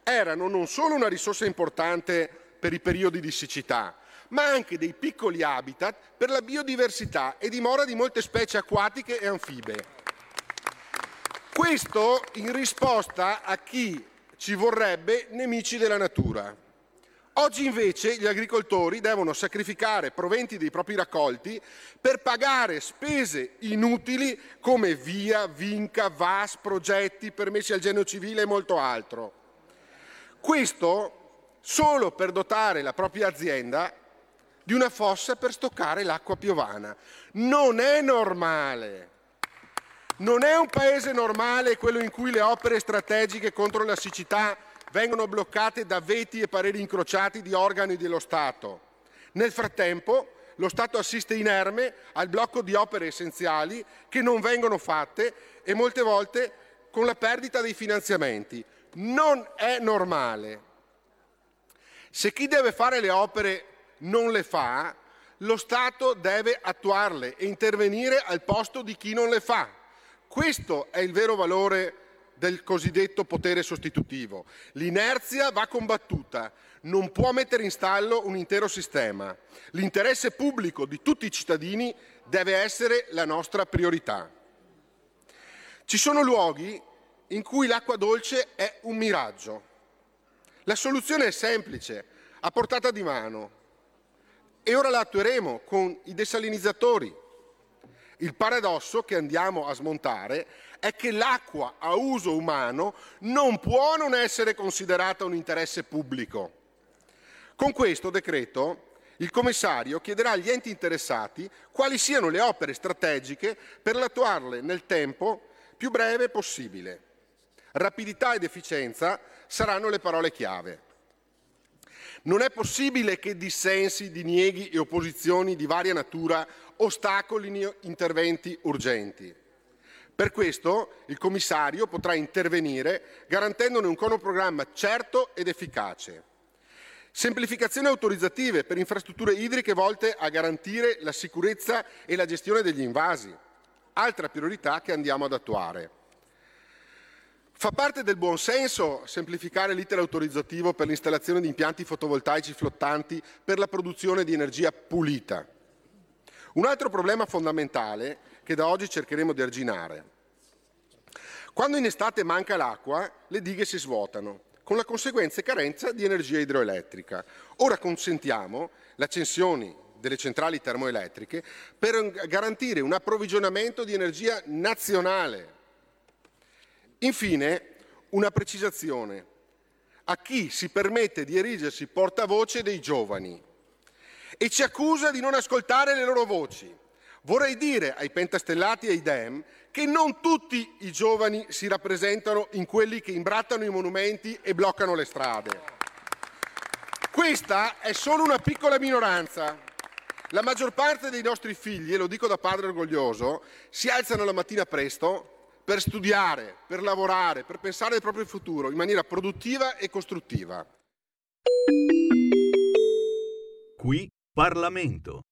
erano non solo una risorsa importante per i periodi di siccità, ma anche dei piccoli habitat per la biodiversità e dimora di molte specie acquatiche e anfibe. Questo in risposta a chi ci vorrebbe nemici della natura. Oggi invece gli agricoltori devono sacrificare proventi dei propri raccolti per pagare spese inutili come via, vinca, VAS, progetti, permessi al genio civile e molto altro. Questo solo per dotare la propria azienda di una fossa per stoccare l'acqua piovana. Non è normale. Non è un paese normale quello in cui le opere strategiche contro la siccità vengono bloccate da veti e pareri incrociati di organi dello Stato. Nel frattempo lo Stato assiste inerme al blocco di opere essenziali che non vengono fatte e molte volte con la perdita dei finanziamenti non è normale. Se chi deve fare le opere non le fa, lo Stato deve attuarle e intervenire al posto di chi non le fa. Questo è il vero valore del cosiddetto potere sostitutivo. L'inerzia va combattuta, non può mettere in stallo un intero sistema. L'interesse pubblico di tutti i cittadini deve essere la nostra priorità. Ci sono luoghi in cui l'acqua dolce è un miraggio. La soluzione è semplice, a portata di mano e ora la attueremo con i desalinizzatori. Il paradosso che andiamo a smontare è che l'acqua a uso umano non può non essere considerata un interesse pubblico. Con questo decreto il commissario chiederà agli enti interessati quali siano le opere strategiche per attuarle nel tempo più breve possibile. Rapidità ed efficienza saranno le parole chiave. Non è possibile che dissensi, dinieghi e opposizioni di varia natura ostacolino interventi urgenti. Per questo il commissario potrà intervenire garantendone un cronoprogramma certo ed efficace. Semplificazioni autorizzative per infrastrutture idriche volte a garantire la sicurezza e la gestione degli invasi, altra priorità che andiamo ad attuare. Fa parte del buon senso semplificare l'iter autorizzativo per l'installazione di impianti fotovoltaici flottanti per la produzione di energia pulita. Un altro problema fondamentale che da oggi cercheremo di arginare. Quando in estate manca l'acqua, le dighe si svuotano, con la conseguente carenza di energia idroelettrica. Ora consentiamo l'accensione delle centrali termoelettriche per garantire un approvvigionamento di energia nazionale Infine, una precisazione a chi si permette di erigersi portavoce dei giovani e ci accusa di non ascoltare le loro voci. Vorrei dire ai pentastellati e ai DEM che non tutti i giovani si rappresentano in quelli che imbrattano i monumenti e bloccano le strade. Questa è solo una piccola minoranza. La maggior parte dei nostri figli, e lo dico da padre orgoglioso, si alzano la mattina presto per studiare, per lavorare, per pensare al proprio futuro in maniera produttiva e costruttiva. Qui Parlamento.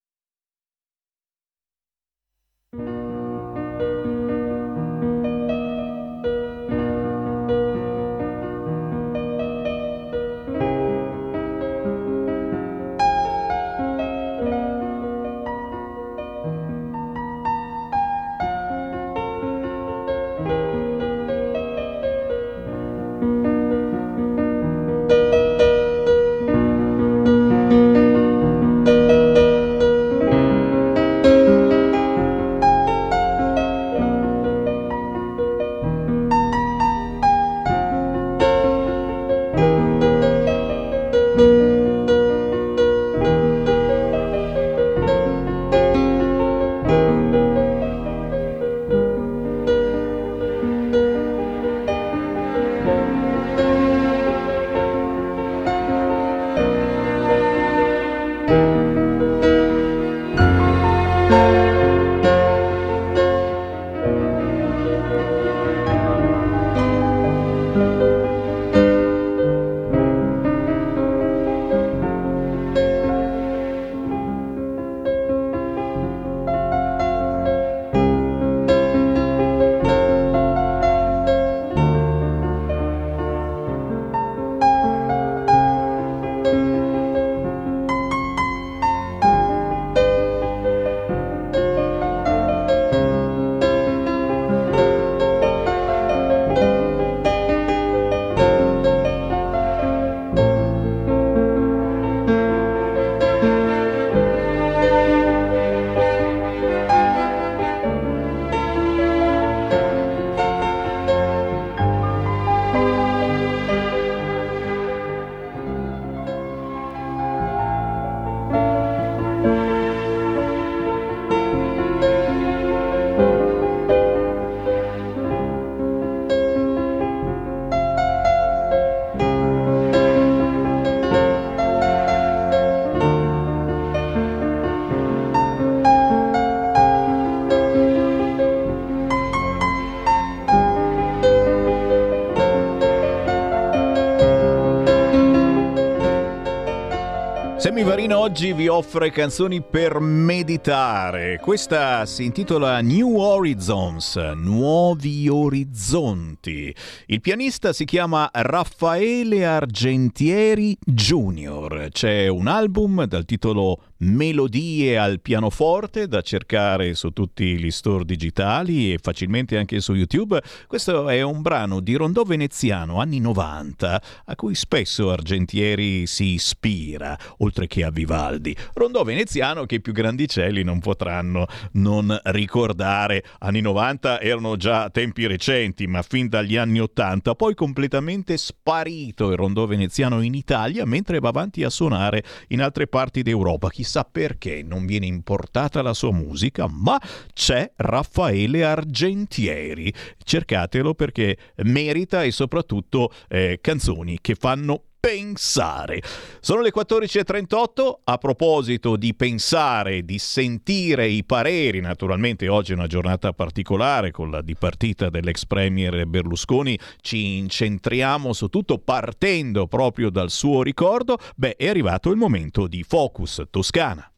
Marino oggi vi offre canzoni per meditare. Questa si intitola New Horizons, Nuovi Orizzonti. Il pianista si chiama Raffaele Argentieri Jr. C'è un album dal titolo melodie al pianoforte da cercare su tutti gli store digitali e facilmente anche su YouTube. Questo è un brano di rondò veneziano anni 90 a cui spesso Argentieri si ispira, oltre che a Vivaldi. Rondò veneziano che i più grandicelli non potranno non ricordare. Anni 90 erano già tempi recenti, ma fin dagli anni 80 poi completamente sparito il rondò veneziano in Italia mentre va avanti a suonare in altre parti d'Europa. Chissà chissà perché non viene importata la sua musica, ma c'è Raffaele Argentieri. Cercatelo perché merita e soprattutto eh, canzoni che fanno pensare. Sono le 14.38, a proposito di pensare, di sentire i pareri, naturalmente oggi è una giornata particolare con la dipartita dell'ex premier Berlusconi, ci incentriamo su tutto partendo proprio dal suo ricordo, beh è arrivato il momento di Focus Toscana.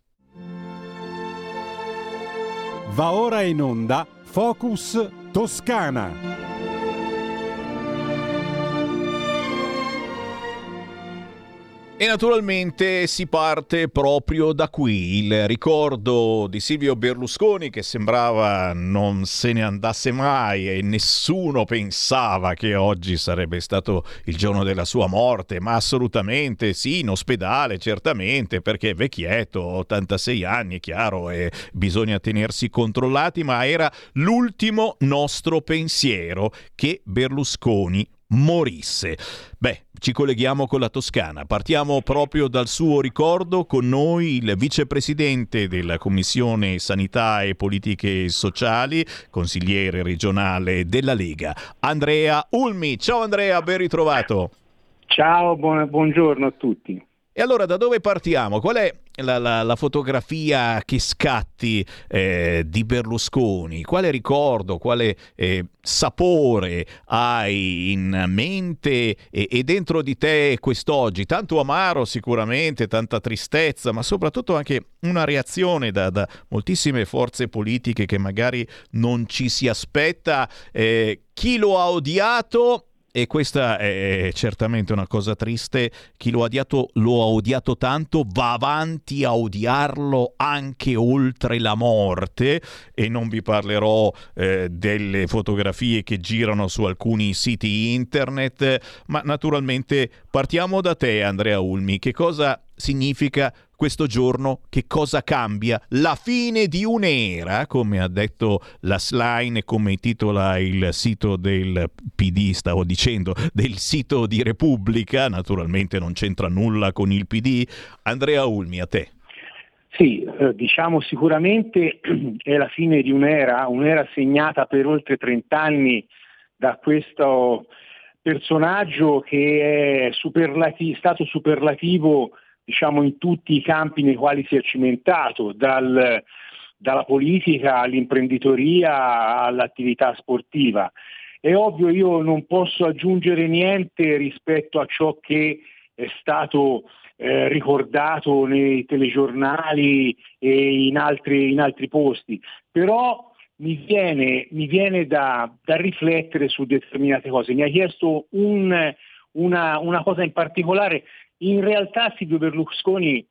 Va ora in onda Focus Toscana. E naturalmente si parte proprio da qui, il ricordo di Silvio Berlusconi che sembrava non se ne andasse mai e nessuno pensava che oggi sarebbe stato il giorno della sua morte, ma assolutamente sì, in ospedale certamente perché è vecchietto, 86 anni, è chiaro, e bisogna tenersi controllati, ma era l'ultimo nostro pensiero che Berlusconi morisse. Beh, ci colleghiamo con la Toscana. Partiamo proprio dal suo ricordo. Con noi il vicepresidente della Commissione Sanità e Politiche Sociali, consigliere regionale della Lega, Andrea Ulmi. Ciao Andrea, ben ritrovato. Ciao, buon, buongiorno a tutti. E allora da dove partiamo? Qual è la, la, la fotografia che scatti eh, di Berlusconi? Quale ricordo, quale eh, sapore hai in mente e, e, dentro di te quest'oggi? Tanto amaro sicuramente, tanta tristezza, ma soprattutto anche una reazione da, da moltissime forze politiche che magari non ci si aspetta. Eh, chi lo ha odiato e questa è certamente una cosa triste, chi lo ha odiato lo ha odiato tanto, va avanti a odiarlo anche oltre la morte. E non vi parlerò eh, delle fotografie che girano su alcuni siti internet, ma naturalmente partiamo da te Andrea Ulmi, che cosa significa questo giorno che cosa cambia? La fine di un'era, come ha detto la Slime come titola il sito del PD, stavo dicendo, del sito di Repubblica, naturalmente non c'entra nulla con il PD. Andrea Ulmi, a te. Sì, eh, diciamo sicuramente è la fine di un'era, un'era segnata per oltre 30 anni da questo personaggio che è superlati- stato superlativo diciamo, in tutti i campi nei quali si è cimentato, dal, dalla politica all'imprenditoria all'attività sportiva. È ovvio, io non posso aggiungere niente rispetto a ciò che è stato eh, ricordato nei telegiornali e in altri, in altri posti, però mi viene, mi viene da, da, riflettere su determinate cose. Mi ha chiesto un, una, una cosa in particolare in realtà Silvio Berlusconi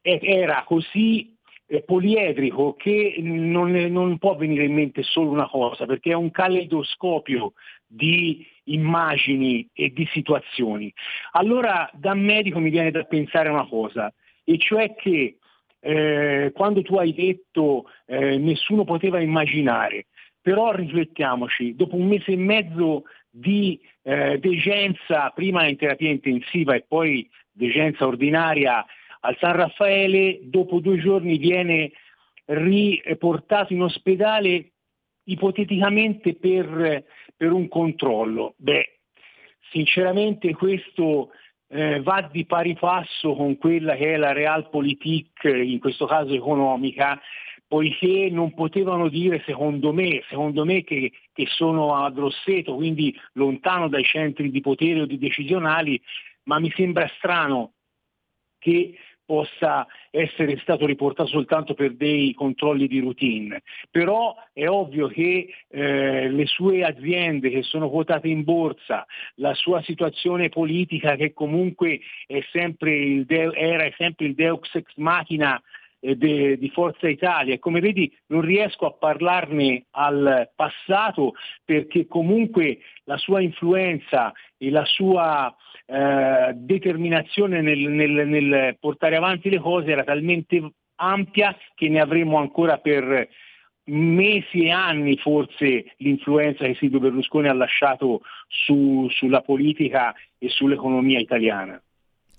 era così eh, poliedrico che non, non, può venire in mente solo una cosa, perché è un caleidoscopio di immagini e di situazioni. Allora da medico mi viene da pensare una cosa, e cioè che eh, quando tu hai detto eh, nessuno poteva immaginare, però riflettiamoci, dopo un mese e mezzo di eh, degenza, prima in terapia intensiva e poi degenza ordinaria al San Raffaele, dopo due giorni viene riportato in ospedale ipoteticamente per, per un controllo. Beh, sinceramente questo eh, va di pari passo con quella che è la realpolitik, in questo caso economica, poiché non potevano dire secondo me, secondo me che, che sono a Grosseto, quindi lontano dai centri di potere o di decisionali, ma mi sembra strano che possa essere stato riportato soltanto per dei controlli di routine. Però è ovvio che eh, le sue aziende che sono quotate in borsa, la sua situazione politica che comunque sempre de- era sempre il Deux ex machina de, di Forza Italia come vedi non riesco a parlarne al passato perché comunque la sua influenza e la sua eh, determinazione nel, nel, nel portare avanti le cose era talmente ampia che ne avremo ancora per mesi e anni forse l'influenza che Silvio Berlusconi ha lasciato su, sulla politica e sull'economia italiana.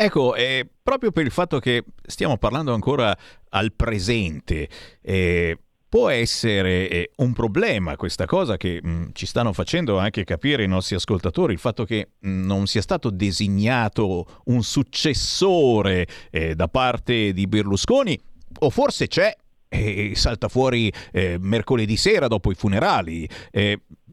Ecco, eh, proprio per il fatto che stiamo parlando ancora al presente, eh, può essere eh, un problema questa cosa che mh, mm, ci stanno facendo anche capire i nostri ascoltatori, il fatto che mh, mm, non sia stato designato un successore eh, da parte di Berlusconi, o forse c'è e salta fuori mercoledì sera dopo i funerali.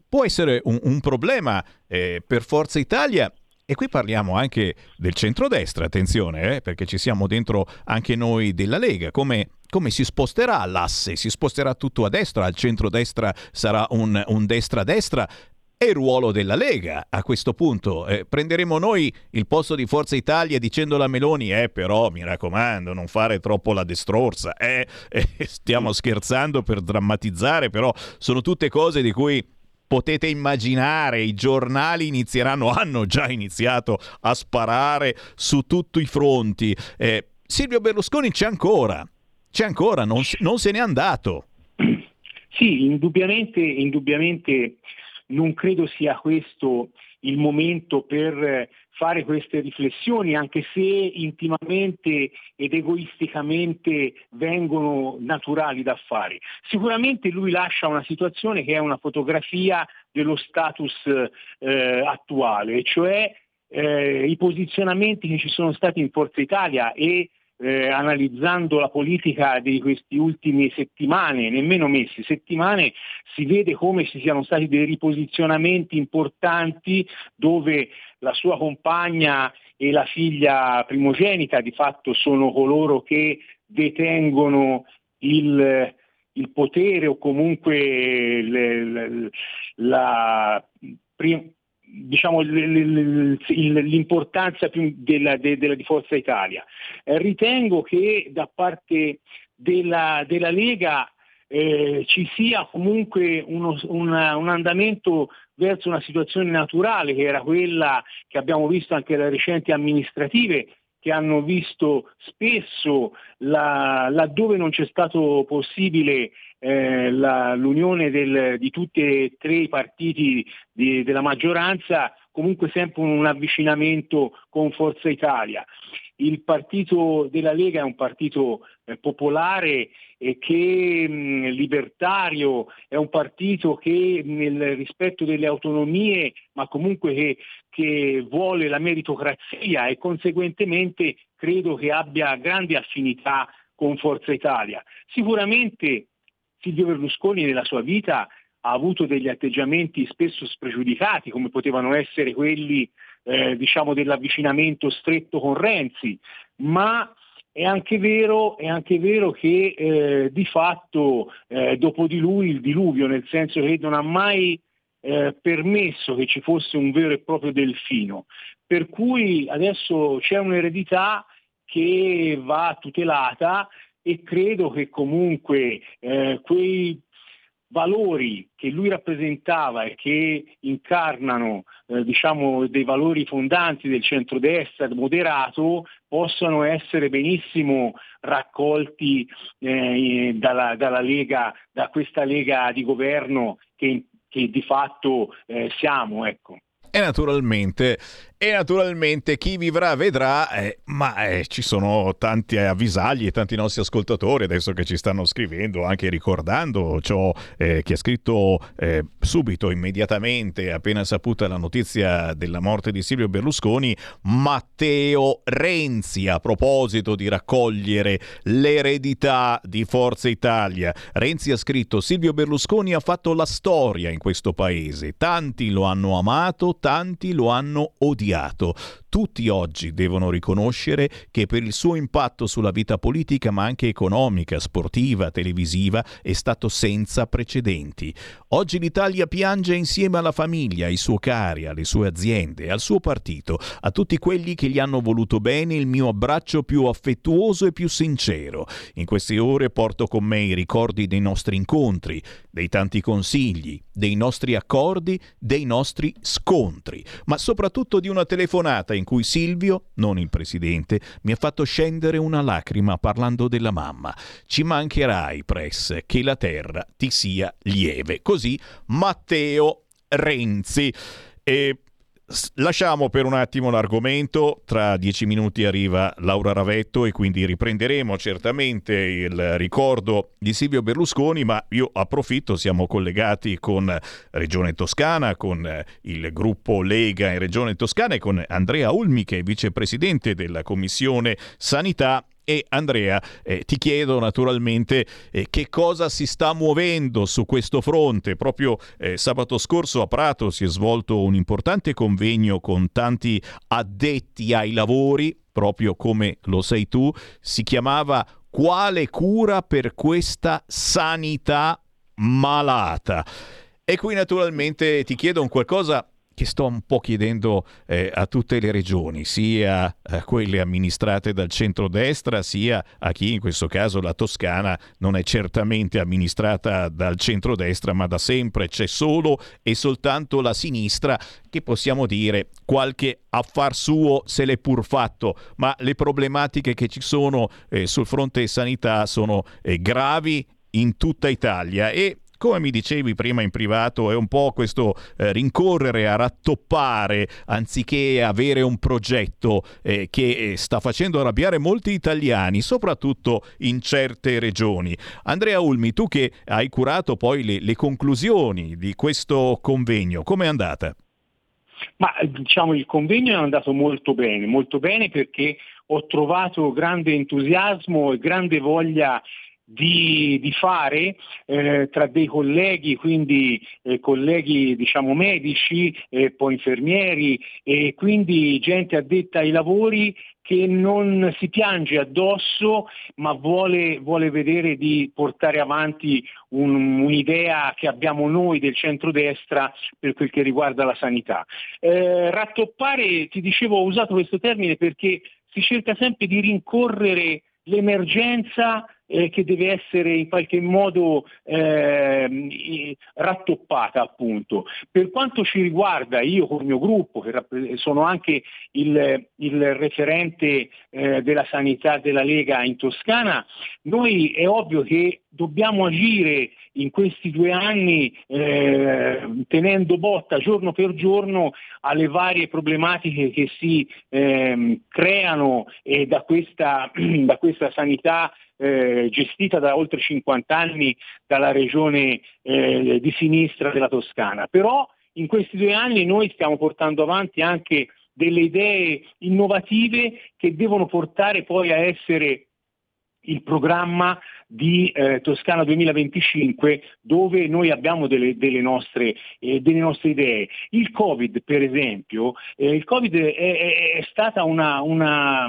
Può essere un, un problema eh, per Forza Italia e qui parliamo anche del centrodestra, attenzione, eh, perché ci siamo dentro anche noi della Lega. Come, come, si sposterà l'asse? Si sposterà tutto a destra, al centrodestra sarà un, un destra-destra? E il ruolo della Lega a questo punto? Eh, prenderemo noi il posto di Forza Italia dicendo alla Meloni, eh però mi raccomando non fare troppo la destrorsa, eh, eh, stiamo scherzando per drammatizzare, però sono tutte cose di cui potete immaginare, i giornali inizieranno, hanno già iniziato a sparare su tutti i fronti. Eh, Silvio Berlusconi c'è ancora, c'è ancora, non, non se n'è andato. Sì, indubbiamente, indubbiamente non credo sia questo il momento per fare queste riflessioni, anche se intimamente ed egoisticamente vengono naturali da fare. Sicuramente lui lascia una situazione che è una fotografia dello status eh, attuale, cioè eh, i posizionamenti che ci sono stati in Forza Italia e eh, analizzando la politica di queste ultime settimane, nemmeno mesi, settimane, si vede come ci siano stati dei riposizionamenti importanti dove la sua compagna e la figlia primogenita di fatto sono coloro che detengono il, il potere o comunque le, le, la, diciamo, l'importanza più della, della, di Forza Italia. Eh, ritengo che da parte della, della Lega eh, ci sia comunque uno, una, un andamento verso una situazione naturale che era quella che abbiamo visto anche dalle recenti amministrative che hanno visto spesso la, laddove non c'è stato possibile eh, la, l'unione del, di tutti e tre i partiti di, della maggioranza, comunque sempre un avvicinamento con Forza Italia. Il partito della Lega è un partito eh, popolare e che mh, libertario, è un partito che nel rispetto delle autonomie, ma comunque che, che vuole la meritocrazia e conseguentemente credo che abbia grandi affinità con Forza Italia. Sicuramente Silvio Berlusconi nella sua vita ha avuto degli atteggiamenti spesso spregiudicati, come potevano essere quelli eh, diciamo dell'avvicinamento stretto con Renzi, ma è anche vero, è anche vero che eh, di fatto eh, dopo di lui il diluvio, nel senso che non ha mai eh, permesso che ci fosse un vero e proprio delfino. Per cui adesso c'è un'eredità che va tutelata e credo che comunque eh, quei valori che lui rappresentava e che incarnano eh, diciamo, dei valori fondanti del centrodestra moderato possano essere benissimo raccolti eh, dalla, dalla, Lega, da questa Lega di governo che, che di fatto eh, siamo. Ecco. E naturalmente e naturalmente chi vivrà vedrà, eh, ma eh, ci sono tanti avvisagli e tanti nostri ascoltatori adesso che ci stanno scrivendo, anche ricordando ciò eh, che ha scritto eh, subito, immediatamente, appena saputa la notizia della morte di Silvio Berlusconi, Matteo Renzi, a proposito di raccogliere l'eredità di Forza Italia. Renzi ha scritto Silvio Berlusconi ha fatto la storia in questo paese, tanti lo hanno amato, tanti lo hanno odiato odiato. Tutti oggi devono riconoscere che per il suo impatto sulla vita politica, ma anche economica, sportiva, televisiva, è stato senza precedenti. Oggi l'Italia piange insieme alla famiglia, ai suoi cari, alle sue aziende, al suo partito, a tutti quelli che gli hanno voluto bene il mio abbraccio più affettuoso e più sincero. In queste ore porto con me i ricordi dei nostri incontri, dei tanti consigli, dei nostri accordi, dei nostri scontri, ma soprattutto di una telefonata in cui Silvio, non il presidente, mi ha fatto scendere una lacrima parlando della mamma. Ci mancherai, Press, che la terra ti sia lieve. Così Matteo Renzi. E lasciamo per un attimo l'argomento, tra dieci minuti arriva Laura Ravetto e quindi riprenderemo certamente il ricordo di Silvio Berlusconi, ma io approfitto, siamo collegati con Regione Toscana, con il gruppo Lega in Regione Toscana e con Andrea Ulmi che è vicepresidente della Commissione Sanità e Andrea, eh, ti chiedo naturalmente eh, che cosa si sta muovendo su questo fronte. Proprio eh, sabato scorso a Prato si è svolto un importante convegno con tanti addetti ai lavori, proprio come lo sei tu, si chiamava Quale cura per questa sanità malata? E qui naturalmente ti chiedo un qualcosa che sto un po' chiedendo eh, a tutte le regioni, sia a quelle amministrate dal centrodestra, sia a chi in questo caso la Toscana non è certamente amministrata dal centrodestra, ma da sempre c'è solo e soltanto la sinistra che possiamo dire qualche affar suo se l'è pur fatto, ma le problematiche che ci sono eh, sul fronte sanità sono eh, gravi in tutta Italia e come mi dicevi prima in privato, è un po' questo eh, rincorrere a rattoppare anziché avere un progetto eh, che eh, sta facendo arrabbiare molti italiani, soprattutto in certe regioni. Andrea Ulmi, tu che hai curato poi le, le conclusioni di questo convegno, com'è andata? Ma diciamo il convegno è andato molto bene, molto bene perché ho trovato grande entusiasmo e grande voglia di, di fare eh, tra dei colleghi, quindi eh, colleghi diciamo medici, eh, poi infermieri e quindi gente addetta ai lavori che non si piange addosso ma vuole, vuole vedere di portare avanti un, un'idea che abbiamo noi del centrodestra per quel che riguarda la sanità. Eh, rattoppare, ti dicevo, ho usato questo termine perché si cerca sempre di rincorrere l'emergenza eh, che deve essere in qualche modo eh, rattoppata appunto. Per quanto ci riguarda, io con il mio gruppo, che sono anche il, il referente eh, della sanità della Lega in Toscana, noi è ovvio che dobbiamo agire in questi due anni eh, tenendo botta giorno per giorno alle varie problematiche che si eh, creano eh, da, questa, da, questa, sanità eh, gestita da oltre 50 anni dalla regione eh, di sinistra della Toscana. Però in questi due anni noi stiamo portando avanti anche delle idee innovative che devono portare poi a essere il programma di eh, Toscana 2025 dove noi abbiamo delle, delle, nostre, eh, delle, nostre, idee. Il Covid per esempio, eh, il Covid è, è, è stata una, una,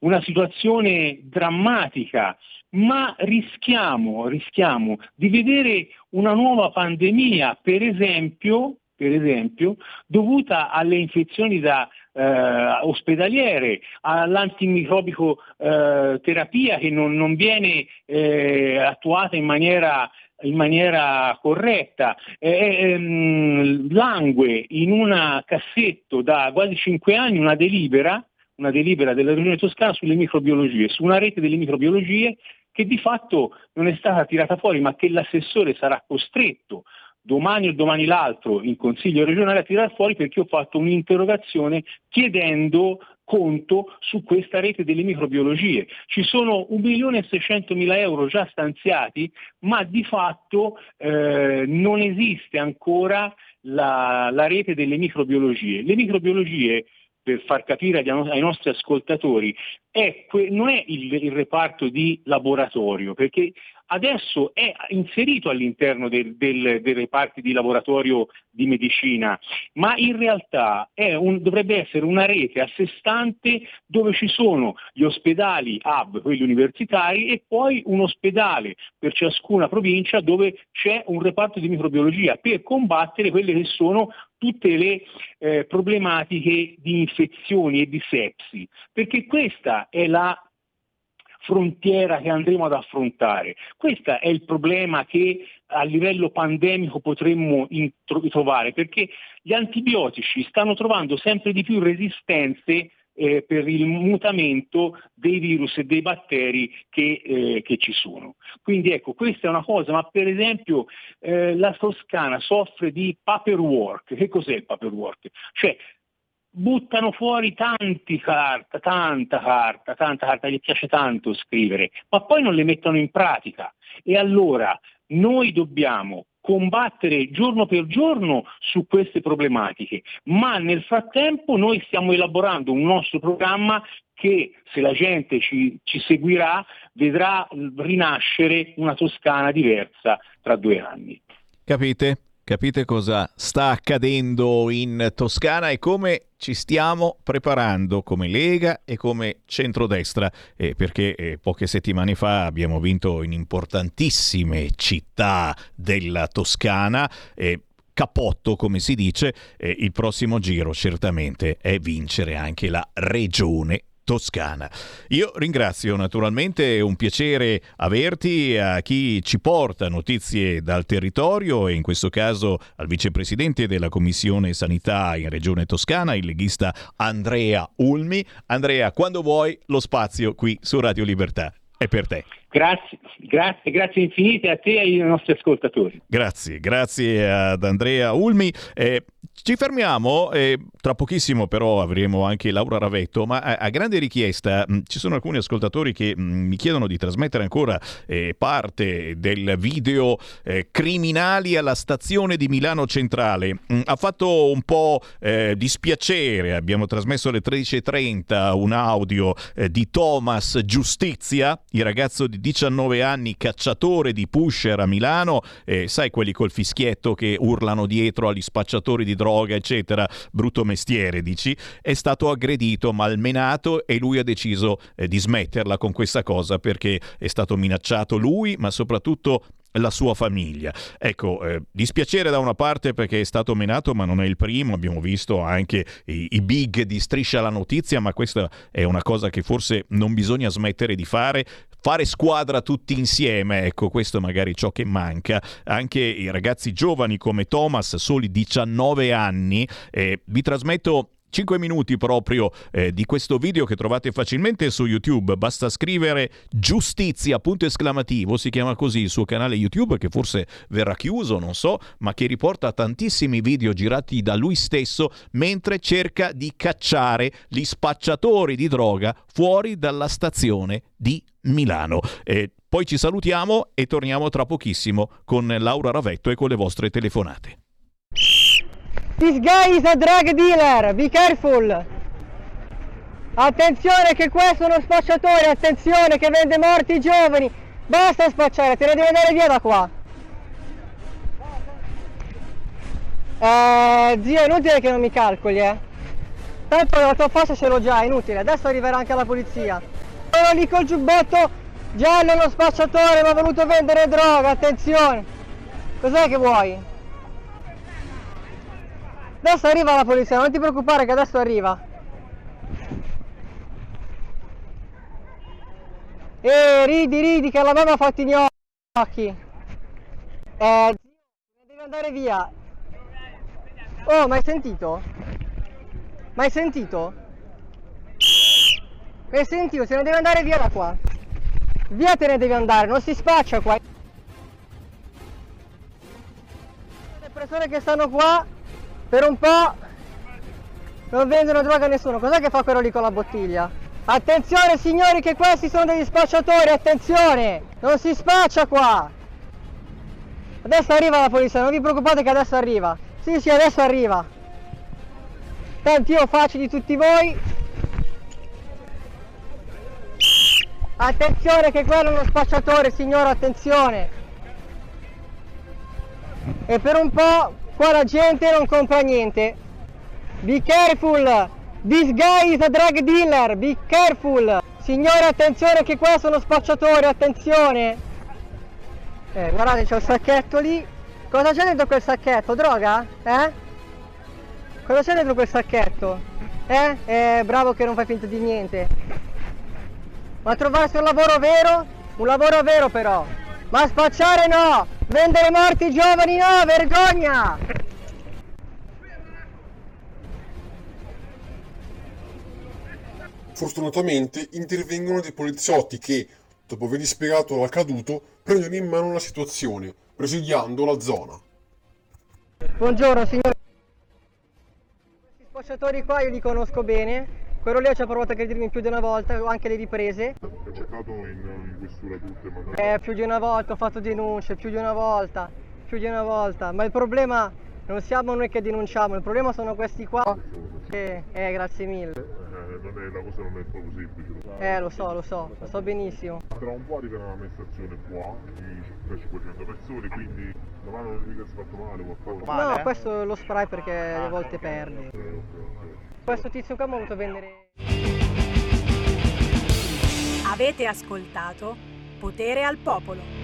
una situazione drammatica, ma rischiamo, rischiamo di vedere una nuova pandemia, per esempio, per esempio dovuta alle infezioni da eh, ospedaliere, all'antimicrobico eh, terapia che non, non viene eh, attuata in maniera in maniera corretta, eh, ehm, langue in un cassetto da quasi cinque anni una delibera una delibera della Regione Toscana sulle microbiologie, su una rete delle microbiologie che di fatto non è stata tirata fuori, ma che l'assessore sarà costretto domani o domani l'altro in Consiglio regionale a tirare fuori perché ho fatto un'interrogazione chiedendo conto su questa rete delle microbiologie. Ci sono 1.600.000 euro già stanziati, ma di fatto eh, non esiste ancora la, la rete delle microbiologie. Le microbiologie per far capire ai nostri ascoltatori, è, non è il, il, reparto di laboratorio, perché adesso è inserito all'interno del, del, dei reparti di laboratorio di medicina, ma in realtà un, dovrebbe essere una rete a sé stante dove ci sono gli ospedali hub, quelli universitari, e poi un ospedale per ciascuna provincia dove c'è un reparto di microbiologia per combattere quelle che sono tutte le eh, problematiche di infezioni e di sepsi, perché questa è la frontiera che andremo ad affrontare. Questo è il problema che a livello pandemico potremmo trovare, perché gli antibiotici stanno trovando sempre di più resistenze eh, per il mutamento dei virus e dei batteri che, eh, che, ci sono. Quindi ecco, questa è una cosa, ma per esempio eh, la Toscana soffre di paperwork. Che cos'è il paperwork? Cioè buttano fuori tanti carta, tanta carta, tanta carta, gli piace tanto scrivere, ma poi non le mettono in pratica. E allora noi dobbiamo combattere giorno per giorno su queste problematiche, ma nel frattempo noi stiamo elaborando un nostro programma che se la gente ci, ci seguirà vedrà rinascere una Toscana diversa tra due anni. Capite? Capite cosa sta accadendo in Toscana e come ci stiamo preparando come Lega e come centrodestra, eh, perché eh, poche settimane fa abbiamo vinto in importantissime città della Toscana. Eh, capotto, come si dice, eh, il prossimo giro certamente è vincere anche la regione Toscana. Io ringrazio naturalmente, è un piacere averti a chi ci porta notizie dal territorio e in questo caso al vicepresidente della Commissione Sanità in Regione Toscana, il leghista Andrea Ulmi. Andrea, quando vuoi lo spazio qui su Radio Libertà è per te. Grazie, grazie, grazie infinite a te e ai nostri ascoltatori. Grazie, grazie ad Andrea Ulmi. Eh, ci fermiamo, eh, tra pochissimo però avremo anche Laura Ravetto, ma a, a grande richiesta mh, ci sono alcuni ascoltatori che mh, mi chiedono di trasmettere ancora eh, parte del video eh, Criminali alla stazione di Milano Centrale. Mh, ha fatto un po' eh, dispiacere, abbiamo trasmesso alle 13.30 un audio eh, di Thomas Giustizia, il ragazzo di 19 anni, cacciatore di pusher a Milano, sai quelli col fischietto che urlano dietro agli spacciatori di droga, eccetera, brutto mestiere, dici, è stato aggredito, malmenato e lui ha deciso eh, di smetterla con questa cosa perché è stato minacciato lui, ma soprattutto la sua famiglia. Ecco, eh, dispiacere da una parte perché è stato menato, ma non è il primo, abbiamo visto anche i, i, big di Striscia la Notizia, ma questa è una cosa che forse non bisogna smettere di fare. Fare squadra tutti insieme, ecco, questo è magari ciò che manca. Anche i ragazzi giovani come Thomas, soli 19 anni, eh, vi trasmetto 5 minuti proprio eh, di questo video che trovate facilmente su YouTube. Basta scrivere giustizia, punto esclamativo, si chiama così il suo canale YouTube che forse verrà chiuso, non so, ma che riporta tantissimi video girati da lui stesso mentre cerca di cacciare gli spacciatori di droga fuori dalla stazione di Milano. Eh, poi ci salutiamo e torniamo tra pochissimo con Laura Ravetto e con le vostre telefonate. This guy is a drug dealer, be careful! Attenzione che questo è uno spacciatore, attenzione che vende morti giovani! Basta spacciare, te ne devi andare via da qua! Eh, zio, è inutile che non mi calcoli, eh! Tanto la tua faccia ce l'ho già, è inutile, adesso arriverà anche la polizia! Sono lì col giubbotto giallo, uno spacciatore, mi ha voluto vendere droga, attenzione! Cos'è che vuoi? Adesso arriva la polizia, non ti preoccupare che adesso arriva. E ridi, ridi che la mamma ha fatto i gnocchi. Eh, devi andare via. Oh, ma hai sentito? Ma hai sentito? Hai sentito? Se ne deve andare via da qua. Via te ne devi andare, non si spaccia qua. Le persone che stanno qua per un po' non vendono droga a nessuno. Cos'è che fa quello lì con la bottiglia? Attenzione signori che questi sono degli spacciatori, attenzione! Non si spaccia qua! Adesso arriva la polizia, non vi preoccupate che adesso arriva. Sì, sì, adesso arriva. Tanti io faccio di tutti voi. Attenzione che quello è uno spacciatore, signore, attenzione! E per un po' qua la gente non compra niente. Be careful! This guy is a drug dealer, be careful! Signore attenzione che questo è uno spacciatore, attenzione! Eh, guardate c'è un sacchetto lì. Cosa c'è dentro quel sacchetto? Droga? Eh? Cosa c'è dentro quel sacchetto? Eh? Eh, bravo che non fai finta di niente. Ma trovarsi un lavoro vero? Un lavoro vero però! Ma spacciare no! Vendere morti giovani no! Vergogna! Fortunatamente intervengono dei poliziotti che, dopo aver spiegato l'accaduto, prendono in mano la situazione, presidiando la zona. Buongiorno signore. denunciatori qua io li conosco bene, quello lì ci ha provato a aggredirmi più di una volta, ho anche le riprese. È cercato in, in questura tutte magari. Eh, più di una volta ho fatto denunce, più di una volta, più di una volta. Ma il problema non siamo noi che denunciamo, il problema sono questi qua. Eh, eh grazie mille. Eh, non è, la cosa non è proprio semplice. Eh, lo so, lo so, lo so benissimo. Tra un po' arriverà un'amministrazione qua di 500 persone, quindi domani non mica si è fatto male qualcosa. No, questo è lo spray perché a volte perde. Questo tizio qua ha voluto vendere. Avete ascoltato Potere al Popolo.